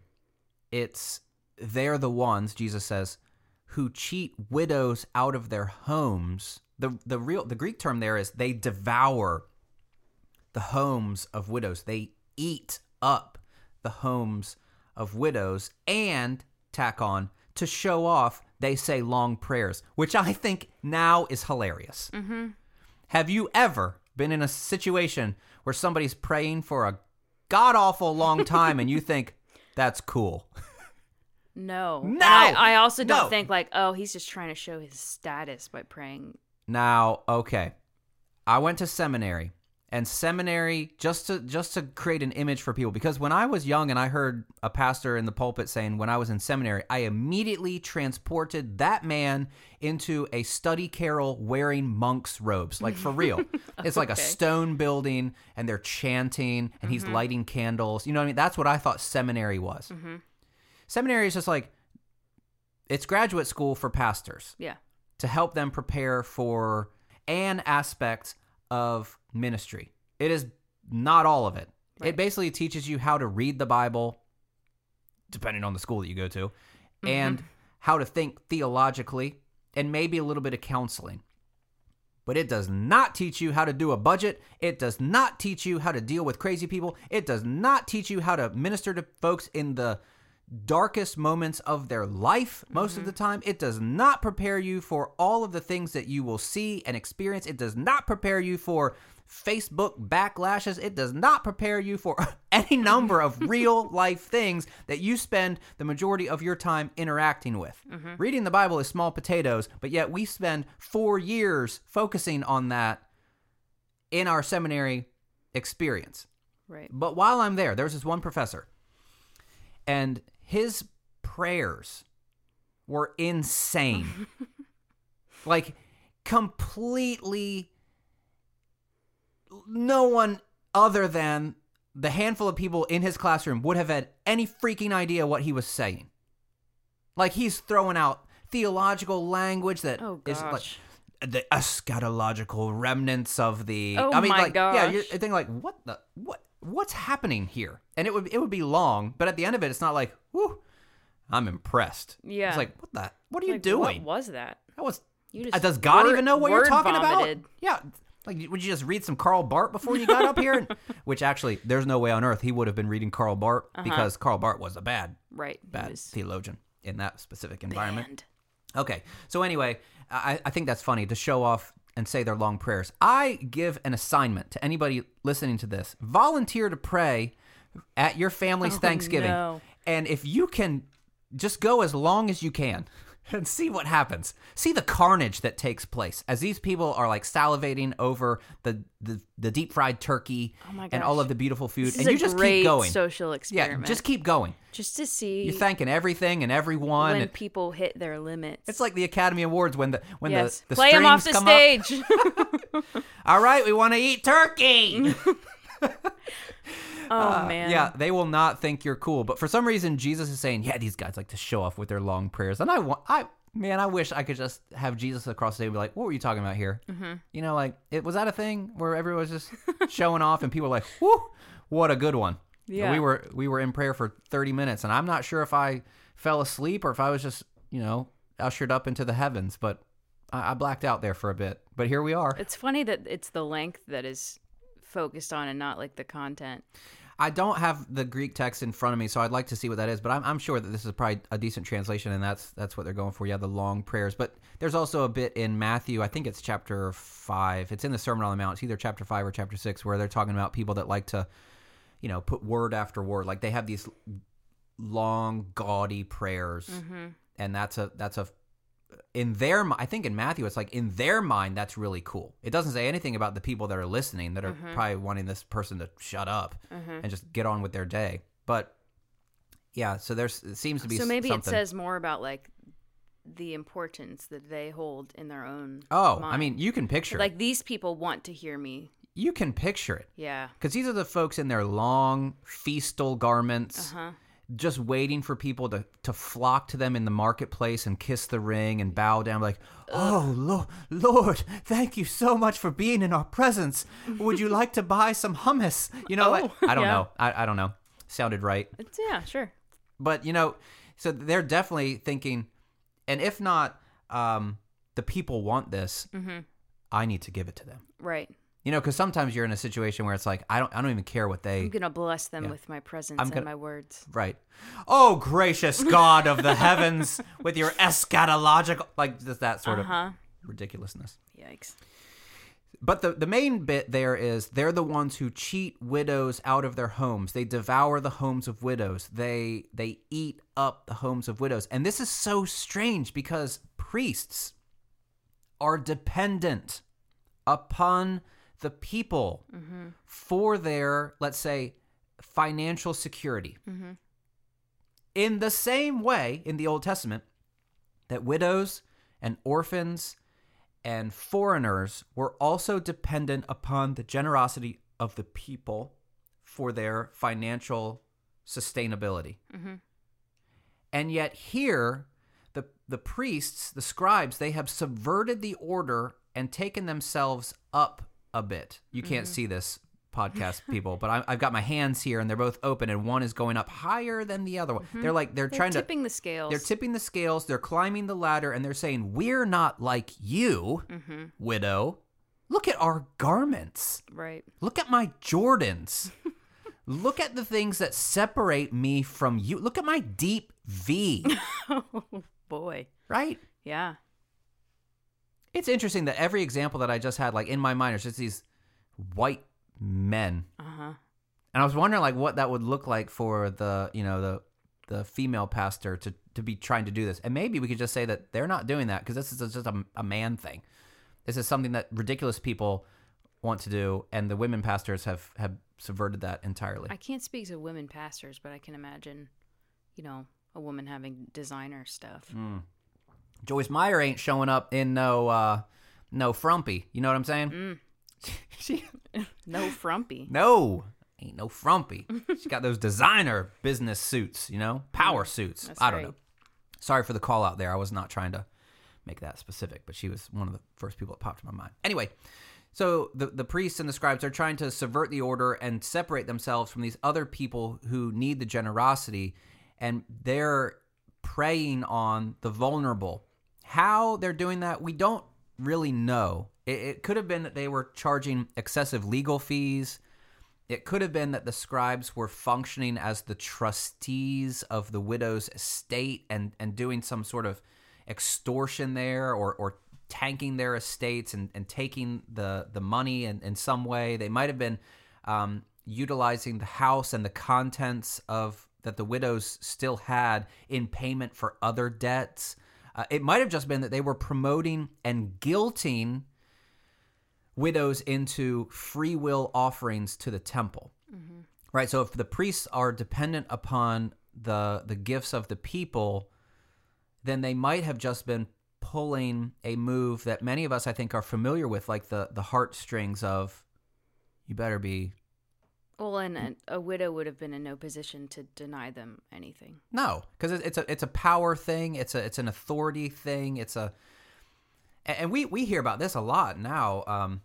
it's they're the ones Jesus says who cheat widows out of their homes. The the real the Greek term there is they devour the homes of widows. They eat up the homes of widows and tack on to show off they say long prayers, which I think now is hilarious. Mm-hmm. Have you ever been in a situation where somebody's praying for a god awful long time and you (laughs) think that's cool? No. No! I, I also don't No! think like, oh, he's just trying to show his status by praying. Now, okay. I went to seminary and seminary just to just to create an image for people because when I was young and I heard a pastor in the pulpit saying when I was in seminary, I immediately transported that man into a study carrel wearing monk's robes. Like for real. (laughs) it's like a stone building and they're chanting and he's mm-hmm. lighting candles. You know what I mean? That's what I thought seminary was. Mm-hmm. Seminary is just like it's graduate school for pastors Yeah. to help them prepare for an aspect of ministry. It is not all of it. It basically teaches you how to read the Bible, depending on the school that you go to, mm-hmm. and how to think theologically, and maybe a little bit of counseling. But it does not teach you how to do a budget. It does not teach you how to deal with crazy people. It does not teach you how to minister to folks in the darkest moments of their life most of the mm-hmm. time. It does not prepare you for all of the things that you will see and experience. It does not prepare you for Facebook backlashes. It does not prepare you for (laughs) any number of (laughs) real life things that you spend the majority of your time interacting with. Mm-hmm. Reading the Bible is small potatoes, but yet we spend four years focusing on that in our seminary experience. Right. But while I'm there, there's this one professor, and his prayers were insane. (laughs) like, completely. No one other than the handful of people in his classroom would have had any freaking idea what he was saying. Like, he's throwing out theological language that oh, is Oh, like the eschatological remnants of the. Oh I mean, my like, yeah, you're thinking like, what the what what's happening here? And it would it would be long, but at the end of it, it's not like, I'm impressed. Yeah. it's like, what the what are you doing? What was that? That was. You just does God word- even know what you're talking vomited. about? Yeah. Like, would you just read some Karl Barth before you got up here? (laughs) And- Which actually, there's no way on earth he would have been reading Karl Barth uh-huh. because Karl Barth was a bad, Right. bad theologian in that specific environment. banned. Okay. So anyway, I, I think that's funny to show off and say their long prayers. I give an assignment to anybody listening to this. Volunteer to pray at your family's Oh, Thanksgiving. no. And if you can just go as long as you can (laughs) and see what happens. See the carnage that takes place as these people are like salivating over the the, the deep fried turkey Oh and all of the beautiful food. This and you just keep going. social experiment. yeah, just keep going. just to see You're thanking everything and everyone. when and- people hit their limits. it's like the Academy Awards when the when yes, the, the play him off the strings come up. stage. (laughs) All right, we want to eat turkey. (laughs) oh Uh, man. Yeah, they will not think you're cool. But for some reason, Jesus is saying, "Yeah, these guys like to show off with their long prayers." And I want, I man, I wish I could just have Jesus across the table, be like, "What were you talking about here?" Mm-hmm. You know, like it was that a thing where everyone was just showing off, and people were like, "Whoo, what a good one." Yeah. we were we were in prayer for 30 minutes, and I'm not sure if I fell asleep or if I was just you know ushered up into the heavens, but I, I blacked out there for a bit. But here we are. It's funny that it's the length that is focused on and not like the content. I don't have the Greek text in front of me, so I'd like to see what that is. But I'm, I'm sure that this is probably a decent translation, and that's that's what they're going for. Yeah, the long prayers. But there's also a bit in Matthew. I think it's chapter five. It's in the Sermon on the Mount. It's either chapter five or chapter six, where they're talking about people that like to, you know, put word after word. Like they have these long, gaudy prayers, mm-hmm. and that's a that's a in their I think in Matthew it's like in their mind that's really cool. It doesn't say anything about the people that are listening that are probably wanting this person to shut up and just get on with their day. But yeah, so there's it seems to be So maybe it says more about like the importance that they hold in their own. Oh, I mean, you can picture like these people want to hear me. You can picture it. Yeah. Cuz these are the folks in their long feastal garments. Uh huh. Just waiting for people to, to flock to them in the marketplace and kiss the ring and bow down like oh Lord, Lord thank you so much for being in our presence would you like to buy some hummus you know like Oh, i don't yeah. know I, I don't know sounded right It's yeah, sure. But you know, so they're definitely thinking, and if not, um, the people want this. Mm-hmm. I need to give it to them. Right. You know, because sometimes you're in a situation where it's like I don't, I don't even care what they. I'm gonna bless them Yeah. with my presence I'm and gonna- my words. Right. Oh, gracious (laughs) God of the heavens, with your eschatological, like just that sort Uh huh. of ridiculousness. Yikes. But the, the main bit there is they're the ones who cheat widows out of their homes. They devour the homes of widows. They they eat up the homes of widows. And this is so strange because priests are dependent upon the people for their, let's say, financial security. Mm-hmm. In the same way in the Old Testament that widows and orphans and foreigners were also dependent upon the generosity of the people for their financial sustainability. Mhm. And yet here the the priests, the scribes, they have subverted the order and taken themselves up a bit. You can't see this podcast (laughs) people, but I, I've got my hands here and they're both open and one is going up higher than the other one. They're like they're, They're trying to tipping the scales. they're tipping the scales, they're climbing the ladder, and they're saying, We're not like you, mm-hmm. widow. Look at our garments. Right. Look at my Jordans. (laughs) Look at the things that separate me from you. Look at my deep V, (laughs) oh boy. right? Yeah. It's interesting that every example that I just had, like in my mind, is just these white men. Uh huh. And I was wondering like what that would look like for the, you know, the the female pastor to to be trying to do this. And maybe we could just say that they're not doing that because this is just a, a man thing. This is something that ridiculous people want to do and the women pastors have have subverted that entirely. I can't speak to women pastors, but I can imagine, you know, a woman having designer stuff. Mm. Joyce Meyer ain't showing up in no uh no frumpy. You know what I'm saying? Mm. (laughs) she No frumpy. no ain't no frumpy. she got those designer business suits, you know, power suits. That's I don't right. know. Sorry for the call out there. I was not trying to make that specific, but she was one of the first people that popped in my mind. Anyway, so the the priests and the scribes are trying to subvert the order and separate themselves from these other people who need the generosity, and they're preying on the vulnerable. How they're doing that, we don't really know. It, it could have been that they were charging excessive legal fees. It could have been that the scribes were functioning as the trustees of the widow's estate and, and doing some sort of extortion there or, or tanking their estates and, and taking the, the money in, in some way. They might have been um, utilizing the house and the contents of that the widows still had in payment for other debts. Uh, it might have just been that they were promoting and guilting widows into free will offerings to the temple. Right? So if the priests are dependent upon the the gifts of the people, then they might have just been pulling a move that many of us I think are familiar with like the the heartstrings of you better be Well, and a, a widow would have been in no position to deny them anything. No, because it's a it's a power thing. It's a it's an authority thing. It's a and we we hear about this a lot now. Um,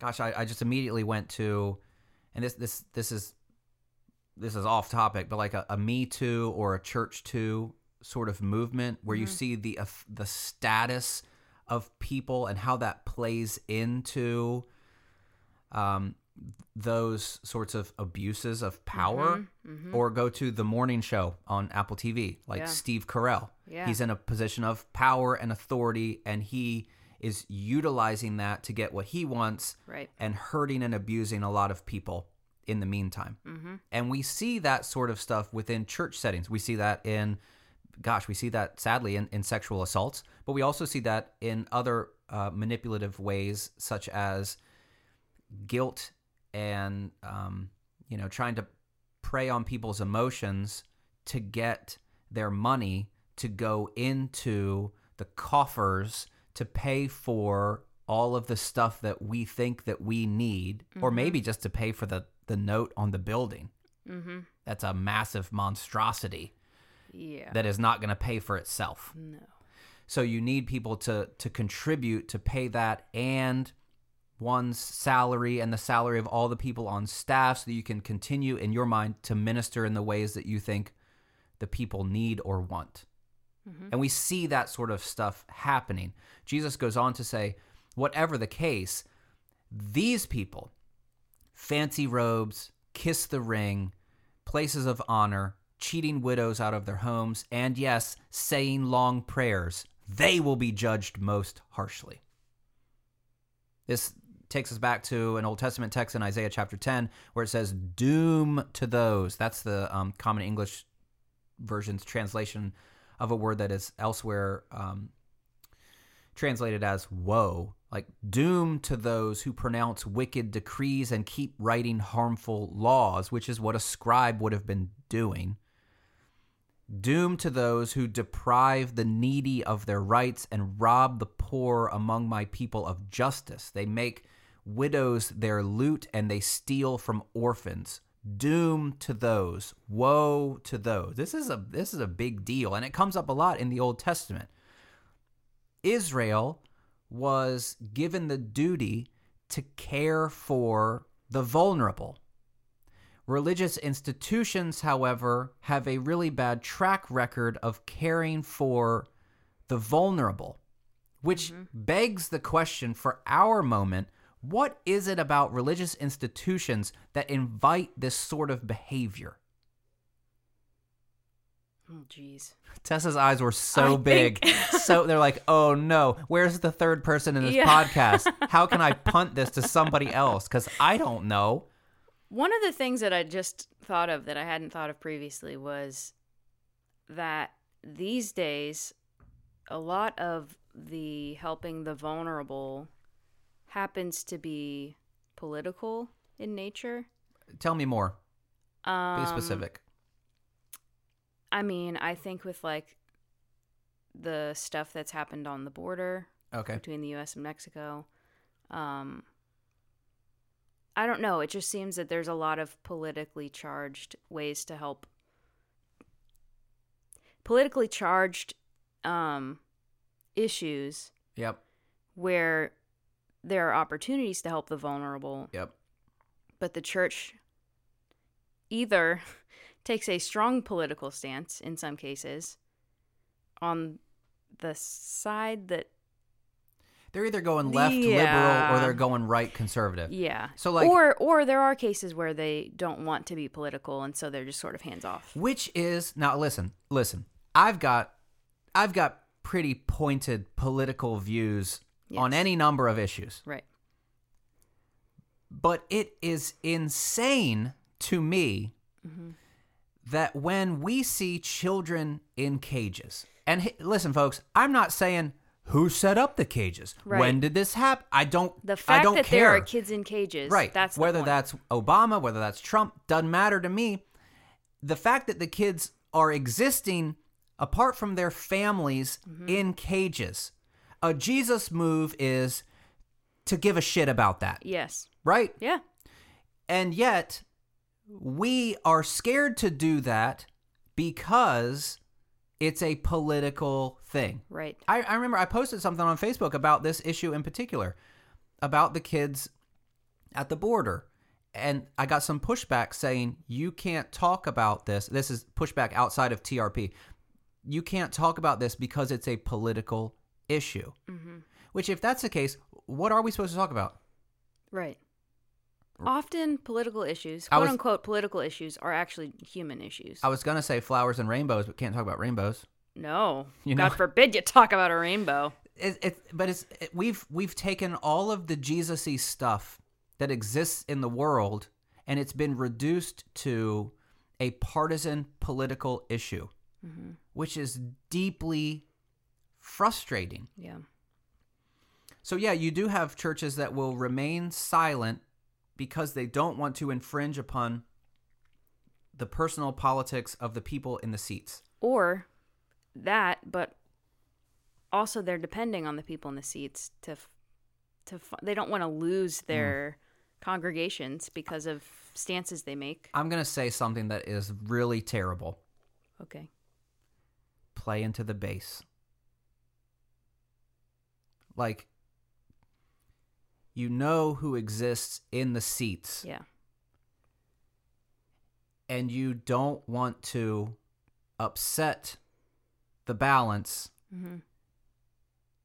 gosh, I, I just immediately went to, and this this this is this is off topic, but like a, a Me Too or a Church Too sort of movement where you see the uh, the status of people and how that plays into um, those sorts of abuses of power, or go to the morning show on Apple TV, like Yeah. Steve Carell. Yeah. He's in a position of power and authority, and he is utilizing that to get what he wants Right. and hurting and abusing a lot of people in the meantime. Mm-hmm. And we see that sort of stuff within church settings. We see that in, gosh, we see that sadly in, in sexual assaults, but we also see that in other uh, manipulative ways, such as guilt and, um, you know, trying to prey on people's emotions to get their money to go into the coffers to pay for all of the stuff that we think that we need or maybe just to pay for the the note on the building Mm-hmm. that's a massive monstrosity Yeah. that is not going to pay for itself no. so you need people to to contribute to pay that and one's salary and the salary of all the people on staff so that you can continue in your mind to minister in the ways that you think the people need or want. Mm-hmm. And we see that sort of stuff happening. Jesus goes on to say, whatever the case, these people, fancy robes, kiss the ring, places of honor, cheating widows out of their homes, and yes, saying long prayers, they will be judged most harshly. This takes us back to an Old Testament text in Isaiah chapter 10 where it says, Doom to those. That's the um, common English version's translation of a word that is elsewhere um, translated as woe. Like, doom to those who pronounce wicked decrees and keep writing harmful laws, which is what a scribe would have been doing. Doom to those who deprive the needy of their rights and rob the poor among my people of justice. They make widows their loot and they steal from orphans. Doom to those. Woe to those. This is a this is a big deal and it comes up a lot in the Old Testament. Israel was given the duty to care for the vulnerable. Religious institutions, however, have a really bad track record of caring for the vulnerable, which mm-hmm. begs the question for our moment what is it about religious institutions that invite this sort of behavior? Oh, jeez. Tessa's eyes were so I big. think- (laughs) so they're like, oh no, where's the third person in this Yeah. podcast? (laughs) How can I punt this to somebody else? Because I don't know. One of the things that I just thought of that I hadn't thought of previously was that these days, a lot of the helping the vulnerable happens to be political in nature. Tell me more. Be Um, specific. I mean, I think with like the stuff that's happened on the border Okay. between the U.S. and Mexico. Um, I don't know. It just seems that there's a lot of politically charged ways to help. Politically charged um, issues Yep. where there are opportunities to help the vulnerable, Yep. but the church either (laughs) takes a strong political stance in some cases on the side that They're either going left liberal or they're going right conservative. Yeah. So, like- or or there are cases where they don't want to be political and so they're just sort of hands off. Which is now listen, listen. I've got I've got pretty pointed political views on any number of issues. Right. But it is insane to me Mm-hmm. that when we see children in cages, and h- listen, folks, I'm not saying who set up the cages. Right. When did this happen? I don't. The I fact don't that care. there are kids in cages, right? That's the whether that's Obama, whether that's Trump, doesn't matter to me. The fact that the kids are existing apart from their families Mm-hmm. in cages, a Jesus move is to give a shit about that, yes, right? yeah, And yet, we are scared to do that because it's a political thing. right. I, I remember I posted something on Facebook about this issue in particular, about the kids at the border. And I got some pushback saying, you can't talk about this. This is pushback outside of TRP. You can't talk about this because it's a political issue. Mm-hmm. Which, if that's the case, what are we supposed to talk about? Right. Often political issues, quote was- unquote political issues, are actually human issues. I was going to say flowers and rainbows, but can't talk about rainbows. no, (laughs) You know- God forbid you talk about a rainbow. it, it, but it's it, we've we've taken all of the Jesus-y stuff that exists in the world and it's been reduced to a partisan political issue, which is deeply frustrating. Yeah. So yeah, you do have churches that will remain silent because they don't want to infringe upon the personal politics of the people in the seats. Or that, but also they're depending on the people in the seats to, to they don't want to lose mm. their congregations because of stances they make. I'm going to say something that is really terrible. Okay. play into the base. Like, you know who exists in the seats, Yeah. and you don't want to upset the balance Mm-hmm.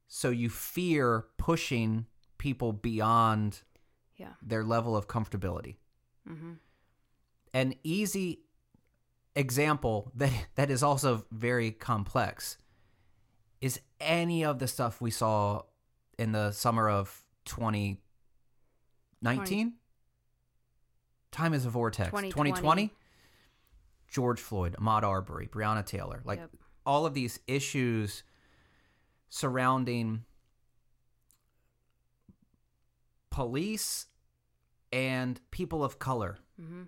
so you fear pushing people beyond Yeah. their level of comfortability. Mm-hmm. An easy example that that is also very complex is any of the stuff we saw in the summer of 2019 time is a vortex 2020. 2020 george floyd ahmaud arbery breonna taylor like Yep. all of these issues surrounding police and people of color Mm-hmm.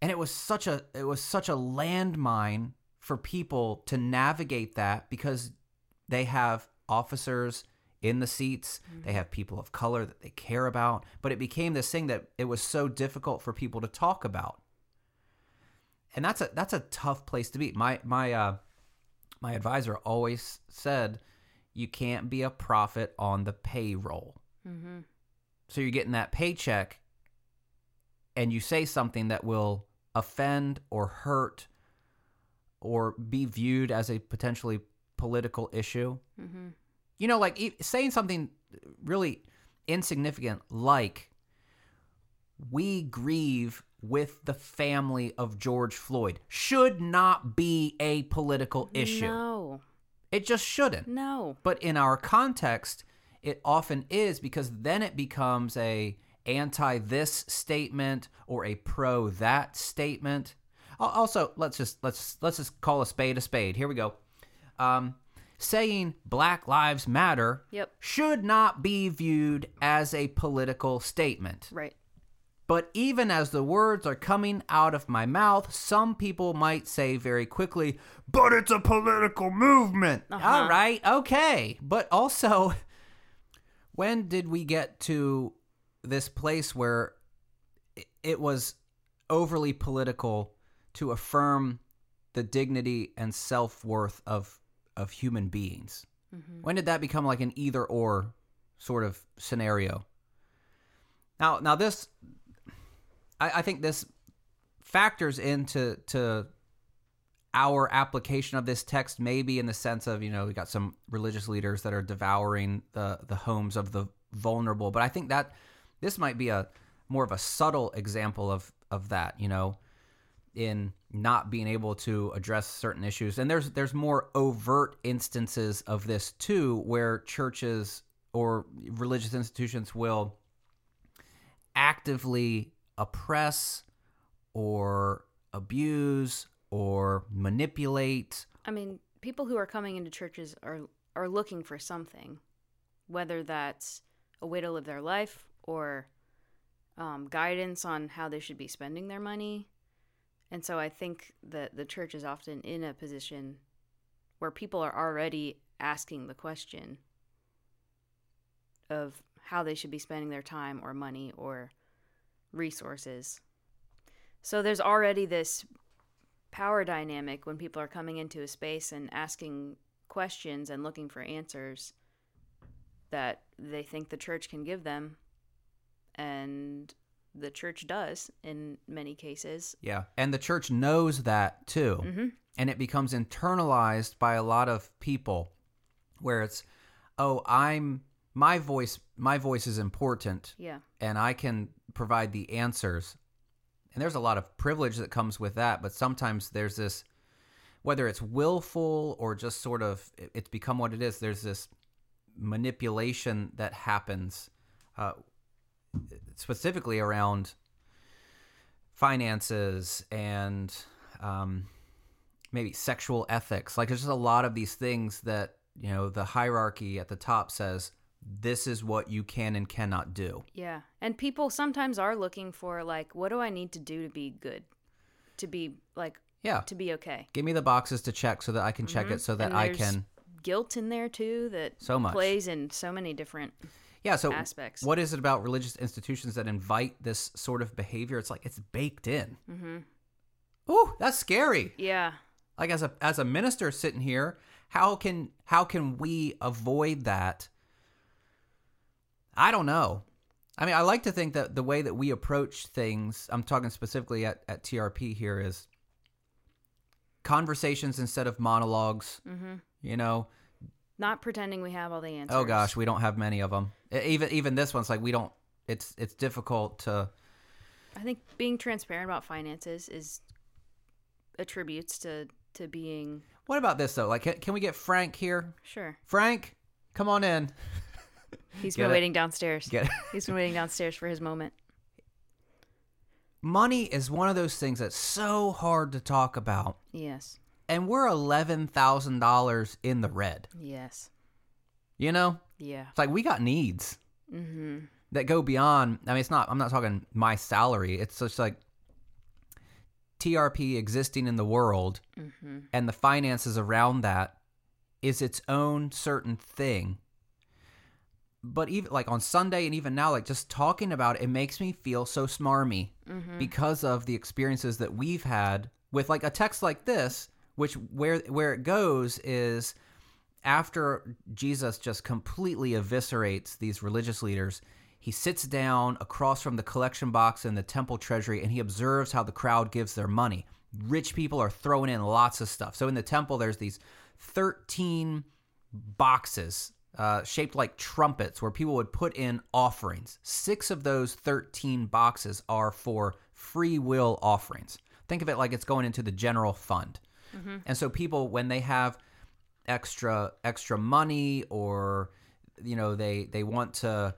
and it was such a it was such a landmine for people to navigate that because they have officers in the seats they have people of color that they care about but it became this thing that it was so difficult for people to talk about and that's a that's a tough place to be my my uh my advisor always said you can't be a prophet on the payroll Mm-hmm. so you're getting that paycheck and you say something that will offend or hurt or be viewed as a potentially political issue. Mm-hmm. You know, like saying something really insignificant like, we grieve with the family of George Floyd should not be a political issue. No. It just shouldn't. No. But in our context, it often is because then it becomes a anti this statement or a pro that statement. Also, let's just let's let's just call a spade a spade. Here we go. Um, saying Black Lives Matter Yep. should not be viewed as a political statement. Right. But even as the words are coming out of my mouth, some people might say very quickly, but it's a political movement. Uh-huh. All right, okay. But also, (laughs) when did we get to this place where it was overly political to affirm the dignity and self worth of, of human beings? Mm-hmm. When did that become like an either or sort of scenario? Now, now this, I, I think this factors into to our application of this text, maybe in the sense of you know we got some religious leaders that are devouring the the homes of the vulnerable, but I think that this might be a more of a subtle example of of that. You know, in not being able to address certain issues. And there's there's more overt instances of this too where churches or religious institutions will actively oppress or abuse or manipulate. I mean, people who are coming into churches are are looking for something, whether that's a way to live their life or um, guidance on how they should be spending their money. And so I think that the church is often in a position where people are already asking the question of how they should be spending their time or money or resources. So there's already this power dynamic when people are coming into a space and asking questions and looking for answers that they think the church can give them and the church does in many cases Yeah. And the church knows that too. mm-hmm. and it becomes internalized by a lot of people where it's oh i'm my voice my voice is important yeah and i can provide the answers and there's a lot of privilege that comes with that but sometimes there's this whether it's willful or just sort of it's become what it is there's this manipulation that happens uh, specifically around finances and um, maybe sexual ethics. Like there's just a lot of these things that you know the hierarchy at the top says this is what you can and cannot do. yeah and people sometimes are looking for like what do i need to do to be good to be like Yeah, to be okay give me the boxes to check so that I can check it so that I can. guilt in there too that So much. plays in so many different Yeah. So aspects. what is it about religious institutions that invite this sort of behavior? It's like it's baked in. mm-hmm. Ooh, that's scary. yeah like as a as a minister sitting here how can how can we avoid that i don't know i mean i like to think that the way that we approach things i'm talking specifically at, at trp here is conversations instead of monologues. Mm-hmm. You know, Not pretending we have all the answers. oh gosh, we don't have many of them. Even even this one's like we don't. It's it's difficult to. I think being transparent about finances is attributes to to being What about this though? Like, can, can we get Frank here? sure. Frank, come on in. (laughs) He's Get been it? waiting downstairs. Get (laughs) He's been waiting downstairs for his moment. money is one of those things that's so hard to talk about, Yes. And we're eleven thousand dollars in the red. Yes. You know, Yeah. it's like we got needs. Mm-hmm. that go beyond i mean it's not i'm not talking my salary it's just like trp existing in the world Mm-hmm. and the finances around that is its own certain thing but even like on sunday and even now like just talking about it, it makes me feel so smarmy Mm-hmm. because of the experiences that we've had with like a text like this which where where it goes is after Jesus just completely eviscerates these religious leaders, he sits down across from the collection box in the temple treasury and he observes how the crowd gives their money. Rich people are throwing in lots of stuff. So in the temple, there's these 13 boxes uh, shaped like trumpets where people would put in offerings. Six of those 13 boxes are for free will offerings. Think of it like it's going into the general fund. Mm-hmm. And so people, when they have extra extra money or you know they they want to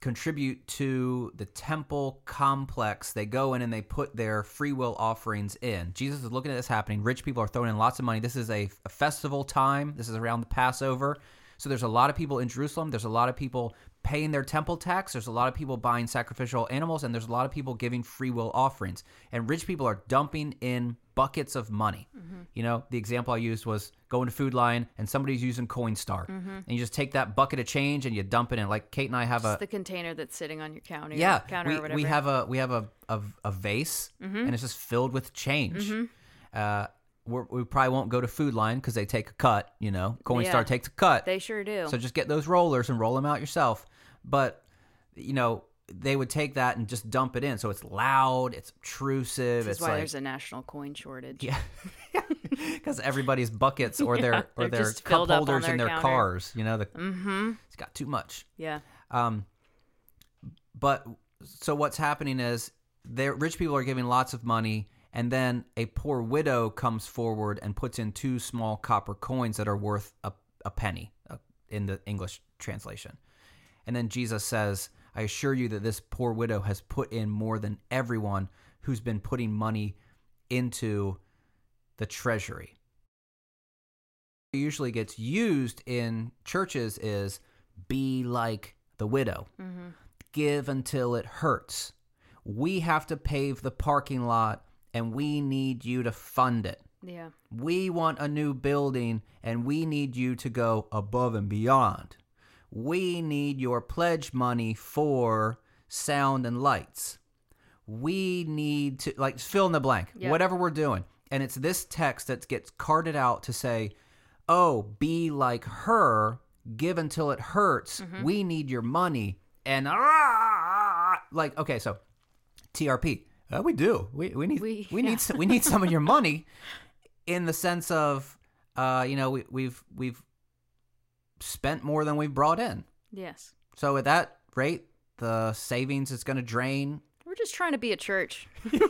contribute to the temple complex they go in and they put their free will offerings in. Jesus is looking at this happening. Rich people are throwing in lots of money. This is a, a festival time. This is around the passover. So there's a lot of people in jerusalem. There's a lot of people paying their temple tax there's a lot of people buying sacrificial animals and there's a lot of people giving free will offerings and rich people are dumping in buckets of money mm-hmm. you know the example i used was going to Food Lion and somebody's using coinstar mm-hmm. and you just take that bucket of change and you dump it in like kate and i have It's a the container that's sitting on your counter. yeah Counter we, or whatever. we have a we have a a, a vase mm-hmm. and it's just filled with change uh we're, we probably won't go to Food Lion because they take a cut you know coinstar Yeah. takes a cut They sure do. so just get those rollers and roll them out yourself. But you know, they would take that and just dump it in. So it's loud, it's obtrusive, this it's is why like there's a national coin shortage. yeah, (laughs) because everybody's buckets or (laughs) their Yeah, or their cup filled up on holders in their their counter. cars. You know, the, Mm-hmm. it's got too much. Yeah. Um, but so what's happening is there rich people are giving lots of money, and then a poor widow comes forward and puts in two small copper coins that are worth a, a penny uh, in the English translation. And then Jesus says, I assure you that this poor widow has put in more than everyone who's been putting money into the treasury. It usually gets used in churches is be like the widow. Mm-hmm. Give until it hurts. We have to pave the parking lot and we need you to fund it. Yeah. We want a new building and we need you to go above and beyond. We need your pledge money for sound and lights. We need to, like, fill in the blank, whatever we're doing. And it's this text that gets carted out to say, oh, be like her, give until it hurts. We need your money. And, ah, like, okay, so TRP. Uh, we do. We, we need We- we, yeah. need some, we need some of your (laughs) money in the sense of uh, you know we, we've we've spent more than we've brought in. Yes. So at that rate, the savings is going to drain. We're just trying to be a church. (laughs)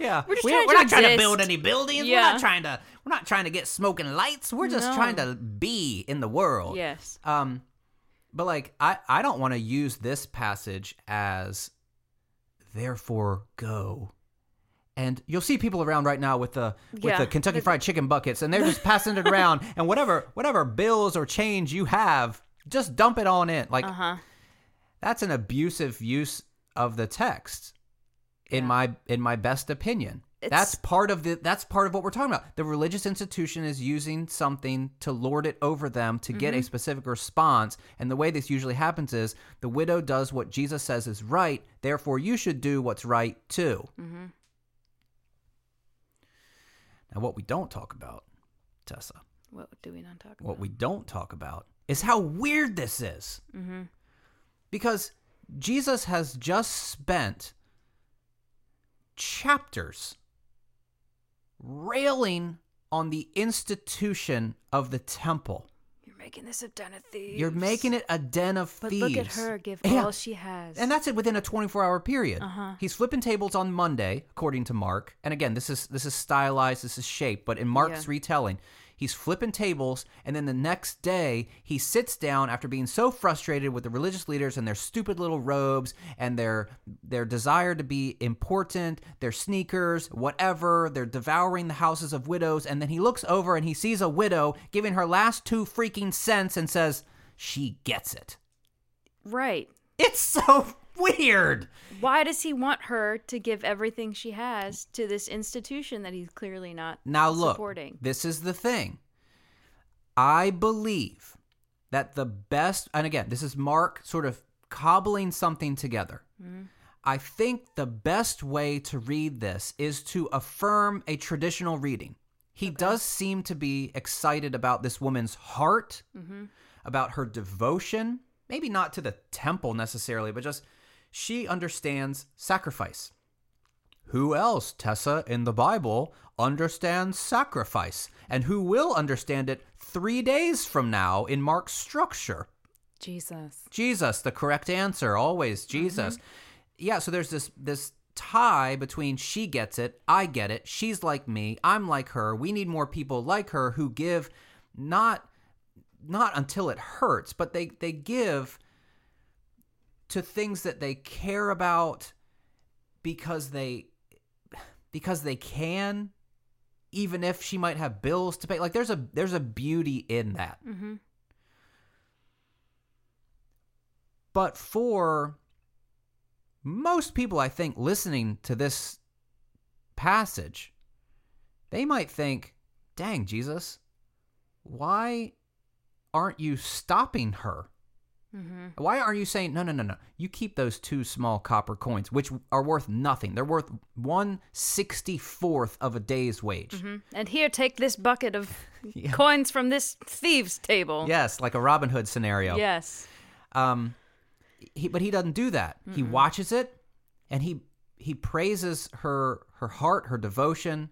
Yeah, We're just we, trying we're to not trying to build any buildings. We're not trying to we're not trying to get smoking lights. We're just No. trying to be in the world. Yes. Um, but like I I don't want to use this passage as therefore go. And you'll see people around right now with the with Yeah. the Kentucky Fried Chicken buckets, and they're just (laughs) passing it around. And whatever whatever bills or change you have, just dump it on in. Like Uh huh. that's an abusive use of the text, in Yeah. my in my best opinion. that's part of the that's part of what we're talking about. The religious institution is using something to lord it over them to get Mm-hmm. a specific response. And the way this usually happens is the widow does what Jesus says is right, therefore you should do what's right too. Mm-hmm. Now what we don't talk about, Tessa, What do we not talk about? what we don't talk about is how weird this is. Mm-hmm. Because Jesus has just spent chapters railing on the institution of the temple. You're making this a den of thieves. You're making it a den of But thieves. look at her give Yeah. all she has. And that's it within a 24 hour period. Uh-huh. He's flipping tables on Monday, according to Mark. And again, this is this is stylized, this is shaped, but in Mark's Yeah. retelling, he's flipping tables, and then the next day he sits down after being so frustrated with the religious leaders and their stupid little robes and their their desire to be important, their sneakers, whatever. They're devouring the houses of widows, and then he looks over and he sees a widow giving her last two freaking cents and says, "She gets it." right. It's so weird. Why does he want her to give everything she has to this institution that he's clearly not Now look, supporting? this is the thing. I believe that the best, and again, this is Mark sort of cobbling something together. Mm-hmm. I think the best way to read this is to affirm a traditional reading. He does seem to be excited about this woman's heart, mm-hmm. about her devotion, maybe not to the temple necessarily, but just she understands sacrifice. Who else, Tessa, in the Bible understands sacrifice? And who will understand it three days from now in Mark's structure? Jesus. Jesus, the correct answer, always Jesus. Mm-hmm. Yeah, so there's this this tie between she gets it, I get it, she's like me, I'm like her. We need more people like her who give not not until it hurts, but they they give to things that they care about because they because they can even if she might have bills to pay like there's a there's a beauty in that Mm-hmm. but for most people, I think, listening to this passage, they might think, dang, Jesus, why aren't you stopping her? Mm-hmm. Why aren't you saying, no, no, no, no, you keep those two small copper coins, which are worth nothing? They're worth one sixty fourth of a day's wage. Mm-hmm. And here, take this bucket of (laughs) Yeah. coins from this thieves' table. Yes, like a Robin Hood scenario. Yes. Um, he, but he doesn't do that. He watches it, and he he praises her her heart, her devotion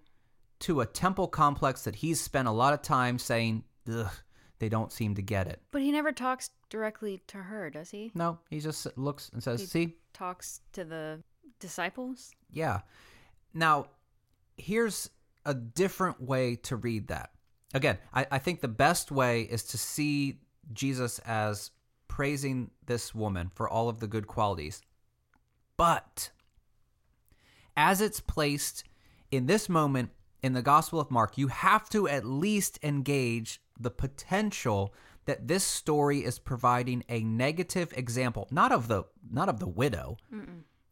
to a temple complex that he's spent a lot of time saying, Ugh, they don't seem to get it. But he never talks directly to her, does he? No, he just looks and says, He- "See, Talks to the disciples? yeah." Now, here's a different way to read that. Again, I, I think the best way is to see Jesus as praising this woman for all of the good qualities. But as it's placed in this moment in the Gospel of Mark, you have to at least engage the potential that this story is providing a negative example, not of the not of the widow,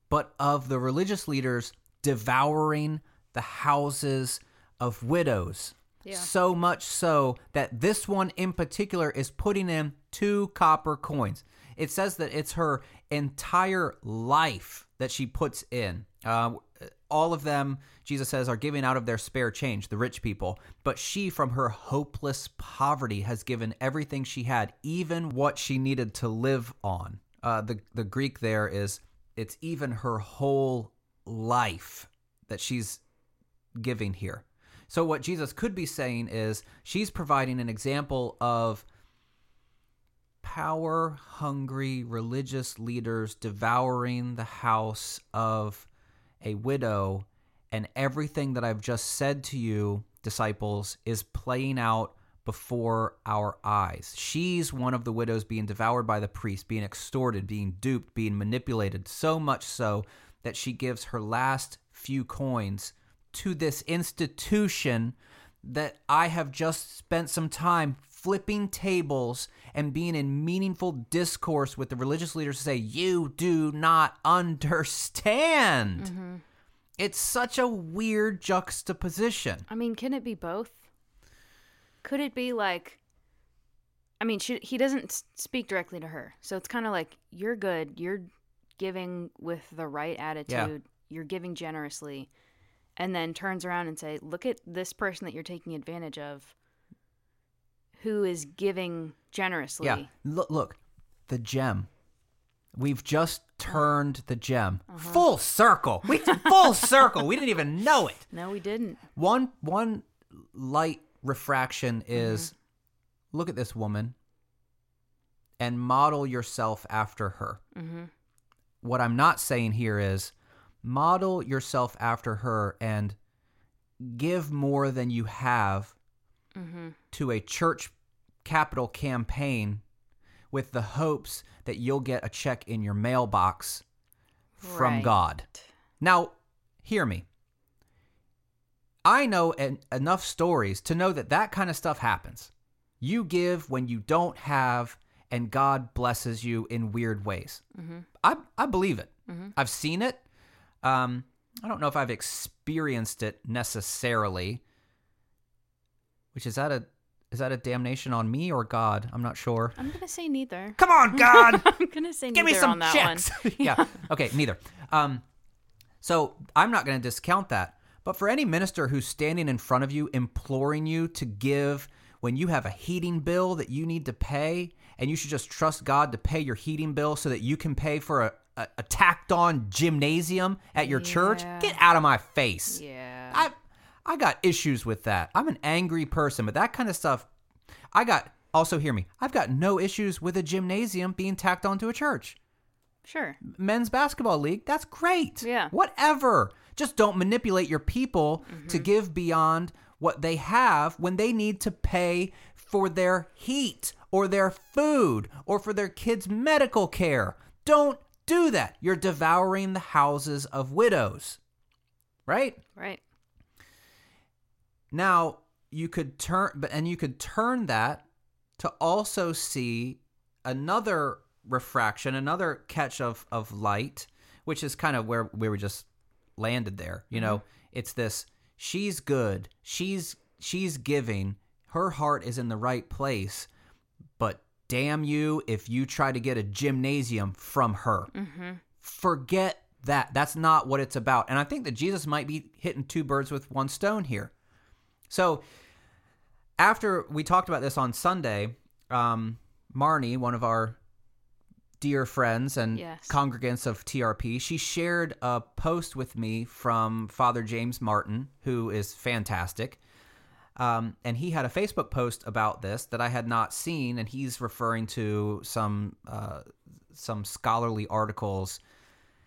but of the religious leaders devouring the houses of widows. Yeah. So much so that this one in particular is putting in two copper coins. It says that it's her entire life that she puts in. Uh, all of them, Jesus says, are giving out of their spare change, the rich people. But she, from her hopeless poverty, has given everything she had, even what she needed to live on. Uh, the, the Greek there is, it's even her whole life that she's giving here. So, what Jesus could be saying is, she's providing an example of power hungry religious leaders devouring the house of a widow, and everything that I've just said to you, disciples, is playing out before our eyes. She's one of the widows being devoured by the priest, being extorted, being duped, being manipulated, so much so that she gives her last few coins to this institution that I have just spent some time flipping tables and being in meaningful discourse with the religious leaders to say, You do not understand. Mm-hmm. It's such a weird juxtaposition. I mean, can it be both? Could it be like, I mean, she, he doesn't speak directly to her. So it's kind of like, you're good. You're giving with the right attitude. You're giving generously. And then turns around and say, look at this person that you're taking advantage of who is giving generously. Yeah. Look, look, the gem. We've just turned the gem full circle. We full (laughs) circle. We didn't even know it. No, we didn't. One one light refraction is look at this woman and model yourself after her. Mm-hmm. What I'm not saying here is model yourself after her and give more than you have Mm-hmm. to a church capital campaign with the hopes that you'll get a check in your mailbox from Right. God. Now, hear me. I know en- enough stories to know that that kind of stuff happens. You give when you don't have, and God blesses you in weird ways. Mm-hmm. I, I believe it. Mhm. I've seen it. Um, I don't know if I've experienced it necessarily. Which is that a is that a damnation on me or God? I'm not sure. I'm gonna say neither. Come on, (laughs) God. I'm gonna say neither. Give me some on that checks. one. (laughs) (laughs) yeah. Okay. Neither. Um, so I'm not going to discount that. But for any minister who's standing in front of you, imploring you to give when you have a heating bill that you need to pay, and you should just trust God to pay your heating bill so that you can pay for a, a, a tacked on gymnasium at your church, get out of my face. Yeah. I I got issues with that. I'm an angry person, but that kind of stuff I got also hear me. I've got no issues with a gymnasium being tacked onto a church. sure. Men's basketball league, that's great. Yeah. Whatever. Just don't manipulate your people to mm-hmm. give beyond what they have when they need to pay for their heat or their food or for their kids' medical care. Don't do that. You're devouring the houses of widows. Right? Right. Now you could turn, but and you could turn that to also see another refraction, another catch of of light, which is kind of where we were just landed there. You know, it's this: she's good, she's she's giving, her heart is in the right place, but damn you if you try to get a gymnasium from her. Mm-hmm. Forget that. That's not what it's about. And I think that Jesus might be hitting two birds with one stone here. So after we talked about this on Sunday, um, Marnie, one of our dear friends and Yes. congregants of TRP, she shared a post with me from Father James Martin, who is fantastic. Um, and he had a Facebook post about this that I had not seen, and he's referring to some uh, some scholarly articles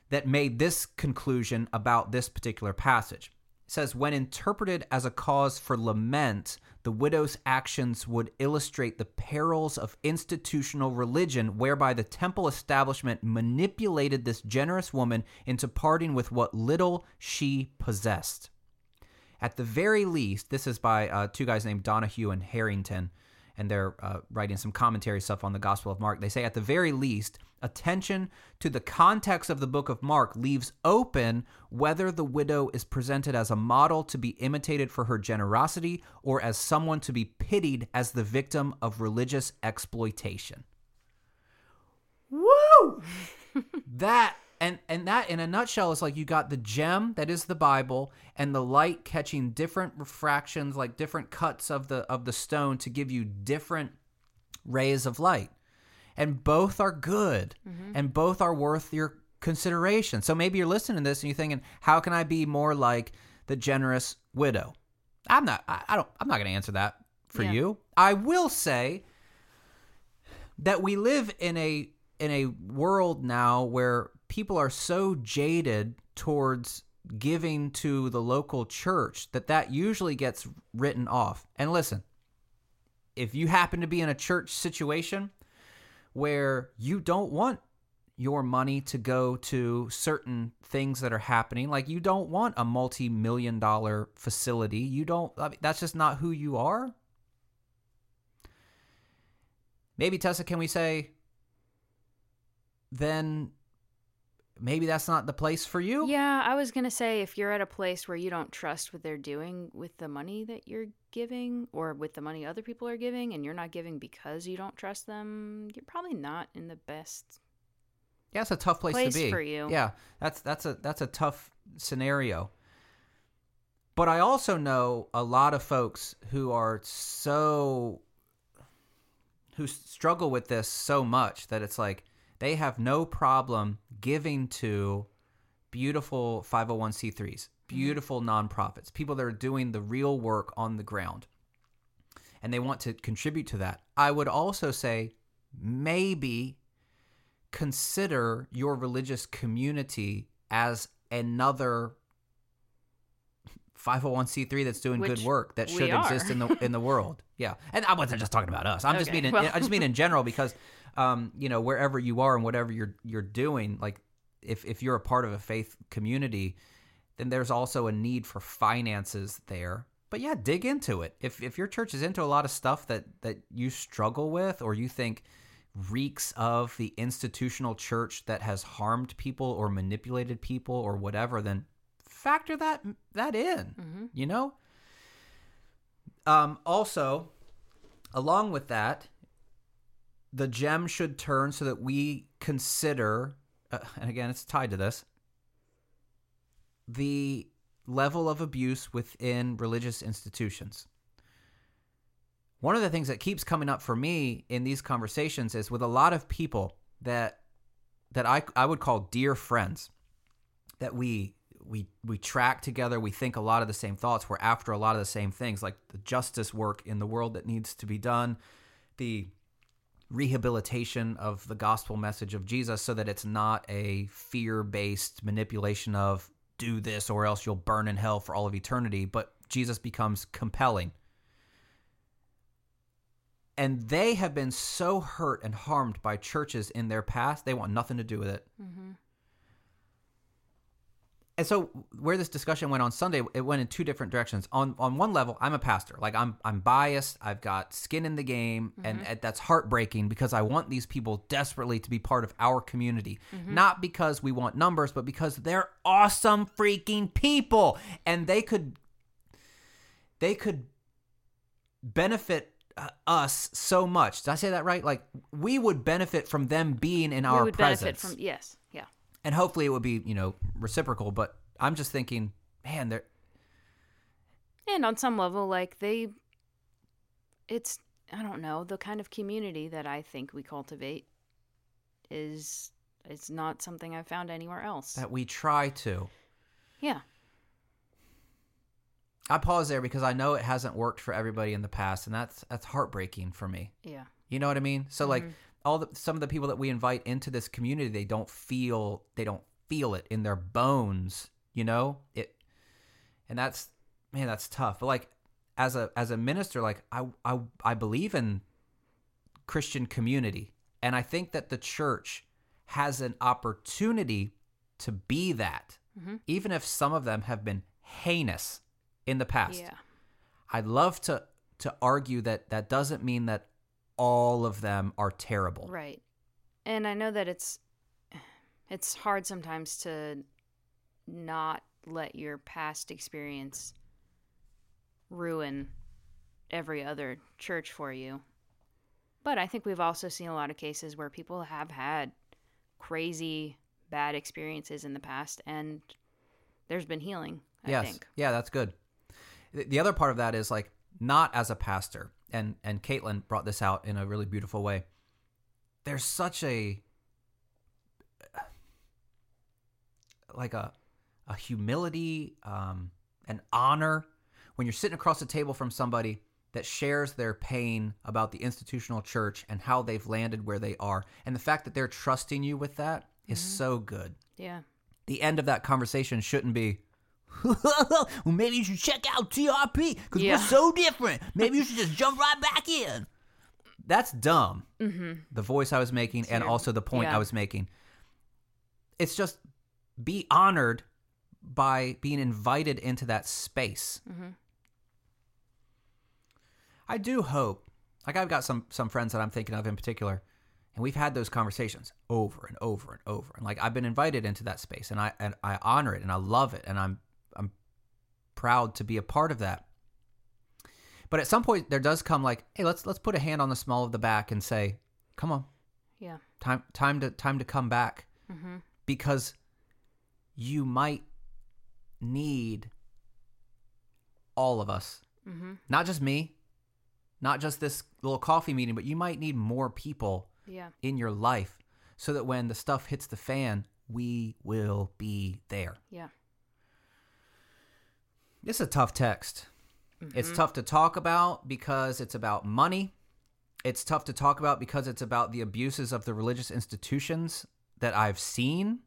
that made this conclusion about this particular passage. Says, when interpreted as a cause for lament, the widow's actions would illustrate the perils of institutional religion, whereby the temple establishment manipulated this generous woman into parting with what little she possessed. At the very least, this is by uh, two guys named Donahue and Harrington, and they're uh, writing some commentary stuff on the Gospel of Mark. They say, at the very least, attention to the context of the book of Mark leaves open whether the widow is presented as a model to be imitated for her generosity or as someone to be pitied as the victim of religious exploitation. Woo! (laughs) that and and that in a nutshell is like you got the gem that is the bible and the light catching different refractions like different cuts of the of the stone to give you different rays of light and both are good mm-hmm. and both are worth your consideration so maybe you're listening to this and you're thinking how can i be more like the generous widow i'm not i, I don't i'm not going to answer that for Yeah. you i will say that we live in a in a world now where people are so jaded towards giving to the local church that that usually gets written off. And listen, if you happen to be in a church situation where you don't want your money to go to certain things that are happening, like you don't want a multi-million dollar facility, you don't I mean, that's just not who you are. Maybe Tessa, can we say then maybe that's not the place for you? Yeah, I was gonna say if you're at a place where you don't trust what they're doing with the money that you're giving, or with the money other people are giving, and you're not giving because you don't trust them, you're probably not in the best. Yeah, it's a tough place, Place to be for you. Yeah, that's that's a that's a tough scenario. But I also know a lot of folks who are so who struggle with this so much that it's like they have no problem giving to beautiful 501c3s, mm-hmm. beautiful nonprofits, people that are doing the real work on the ground, and they want to contribute to that. I would also say maybe consider your religious community as another 501c3 that's doing Which good work that should exist in the in the world. Yeah, and I wasn't just talking about us. I'm just Okay, meaning well- I just mean in general because um, you know wherever you are and whatever you're you're doing, like if if you're a part of a faith community, then there's also a need for finances there. But yeah, dig into it. If if your church is into a lot of stuff that that you struggle with or you think reeks of the institutional church that has harmed people or manipulated people or whatever, then factor that that in. Mm-hmm. You know. Um, also, along with that, the gem should turn so that we consider, uh, and again, it's tied to this, the level of abuse within religious institutions. One of the things that keeps coming up for me in these conversations is with a lot of people that that I I would call dear friends that we we we track together, we think a lot of the same thoughts, we're after a lot of the same things like the justice work in the world that needs to be done, the rehabilitation of the gospel message of Jesus so that it's not a fear-based manipulation of do this or else you'll burn in hell for all of eternity, but Jesus becomes compelling. And they have been so hurt and harmed by churches in their past, they want nothing to do with it. Mm-hmm. And so where this discussion went on Sunday, it went in two different directions. On on one level, I'm a pastor. Like I'm I'm biased. I've got skin in the game, and, and that's heartbreaking because I want these people desperately to be part of our community. Not because we want numbers, but because they're awesome freaking people and they could they could benefit uh, us so much. Did I say that right? Like we would benefit from them being in we our would presence benefit from yes. And hopefully it would be you know reciprocal but i'm just thinking man they're And on some level, like they, it's I don't know the kind of community that I think we cultivate is it's not something I've found anywhere else. that we try to. Yeah, i pause there because i know it hasn't worked for everybody in the past and that's that's heartbreaking for me. Yeah, you know what i mean? So like mm-hmm. All the some of the people that we invite into this community they don't feel they don't feel it in their bones you know it and that's man that's tough but like as a as a minister like i i, I believe in christian community and i think that the church has an opportunity to be that Mhm. even if some of them have been heinous in the past yeah. I'd love to to argue that that doesn't mean that all of them are terrible. Right. And I know that it's it's hard sometimes to not let your past experience ruin every other church for you. But I think we've also seen a lot of cases where people have had crazy bad experiences in the past and there's been healing, I yes. think. Yeah, that's good. The the other part of that is like not as a pastor, and and Caitlin brought this out in a really beautiful way. There's such a like a a humility, um, an honor when you're sitting across the table from somebody that shares their pain about the institutional church and how they've landed where they are, and the fact that they're trusting you with that is so good Yeah. the end of that conversation shouldn't be well maybe you should check out trp because Yeah. we're so different maybe you should just jump right back in that's dumb Mm-hmm. the voice i was making and also the point Yeah. i was making it's just be honored by being invited into that space Mm-hmm. i do hope like i've got some some friends that i'm thinking of in particular and we've had those conversations over and over and over and like i've been invited into that space and i and i honor it and i love it and i'm proud to be a part of that but at some point there does come like hey let's let's put a hand on the small of the back and say come on Yeah. time time to time to come back Mm-hmm. because you might need all of us Mm-hmm. not just me not just this little coffee meeting but you might need more people Yeah. in your life so that when the stuff hits the fan we will be there. Yeah. It's a tough text. It's mm-hmm. tough to talk about because it's about money. It's tough to talk about because it's about the abuses of the religious institutions that I've seen,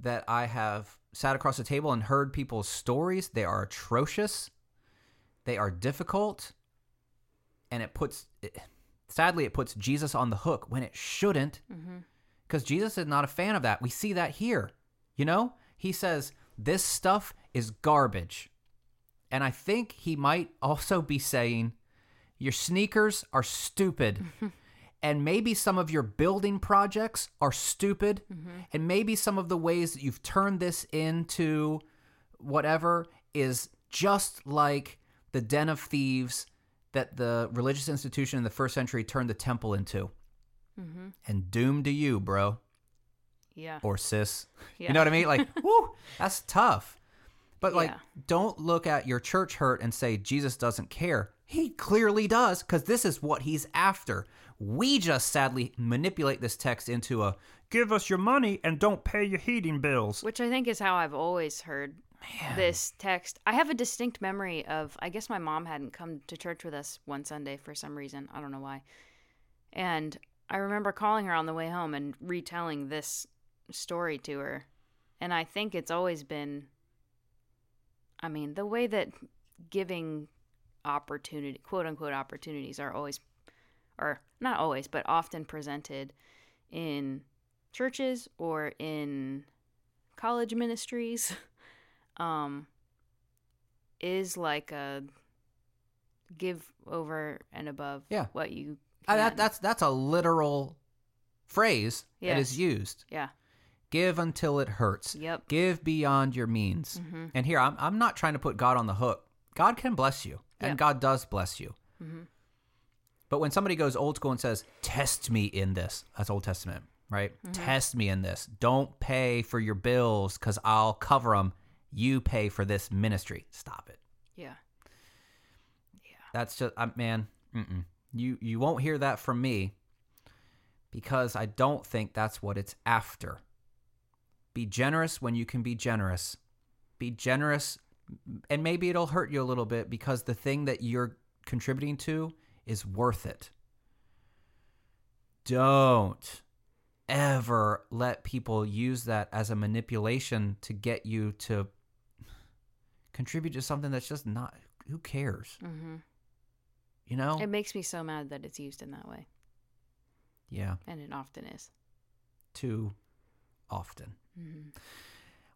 that I have sat across the table and heard people's stories. They are atrocious. They are difficult. And it puts, it, sadly, it puts Jesus on the hook when it shouldn't mm-hmm. because Jesus is not a fan of that. We see that here. You know, he says, This stuff is garbage. And I think he might also be saying, Your sneakers are stupid. (laughs) and maybe some of your building projects are stupid. Mm-hmm. And maybe some of the ways that you've turned this into whatever is just like the den of thieves that the religious institution in the first century turned the temple into. Mm-hmm. And doom to you, bro Yeah. or sis. Yeah. You know what I mean? Like, (laughs) whoo, that's tough. But like, don't look at your church hurt and say Jesus doesn't care. He clearly does, because this is what he's after. We just sadly manipulate this text into a give us your money and don't pay your heating bills. Which I think is how I've always heard this text. I have a distinct memory of, I guess my mom hadn't come to church with us one Sunday for some reason. I don't know why. And I remember calling her on the way home and retelling this story to her. And I think it's always been, I mean, the way that giving opportunity, quote unquote, opportunities are always, or not always, but often presented in churches or in college ministries (laughs) um is like a give over and above Yeah. what you Uh, that, that's that's a literal phrase that Yes. is used. yeah Give until it hurts. Yep. Give beyond your means. Mhm. And here, I'm, I'm not trying to put God on the hook. God can bless you, and Yeah. God does bless you. Mhm. But when somebody goes old school and says, Test me in this, that's Old Testament, right? Mm-hmm. Test me in this. Don't pay for your bills because I'll cover them. You pay for this ministry. Stop it. Yeah. Yeah That's just, uh, man, mm-mm. You, you won't hear that from me because I don't think that's what it's after. Be generous when you can be generous. Be generous, and maybe it'll hurt you a little bit because the thing that you're contributing to is worth it. Don't ever let people use that as a manipulation to get you to contribute to something that's just not, who cares? hmm You know? it makes me so mad that it's used in that way yeah, and it often is too often. Hmm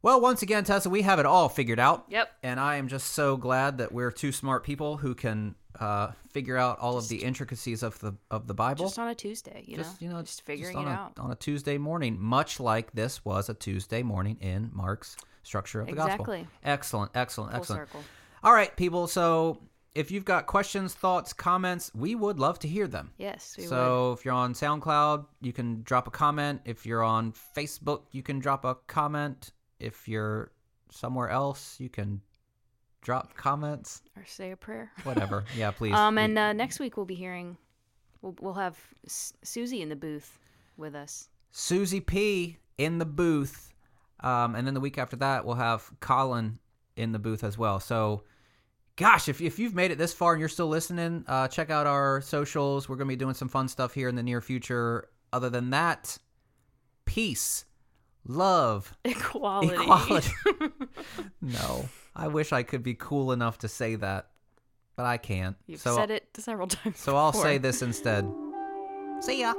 Well, once again, Tessa, we have it all figured out. yep And I am just so glad that we're two smart people who can uh, figure out all of the intricacies of the of the Bible. just on a tuesday you Just, know you know, just figuring on it a, out on a Tuesday morning, much like this was a Tuesday morning in Mark's structure of the gospel. Exactly. Excellent, excellent, full excellent. circle All right, people. So if you've got questions, thoughts, comments, we would love to hear them. yes we would. So if you're on SoundCloud, you can drop a comment. If you're on Facebook, you can drop a comment. If you're somewhere else, you can drop comments. or say a prayer (laughs) Whatever. Yeah, please. um and uh, next week we'll be hearing we'll, we'll have S- susie in the booth with us Susie P in the booth. Um, and then the week after that, we'll have Colin in the booth as well. So, gosh, if, if you've made it this far and you're still listening, uh, check out our socials. We're going to be doing some fun stuff here in the near future. Other than that, peace, love, (laughs) equality equality. (laughs) (laughs) no, I wish I could be cool enough to say that, but I can't. you've so, said it several times So I'll say this instead. See ya.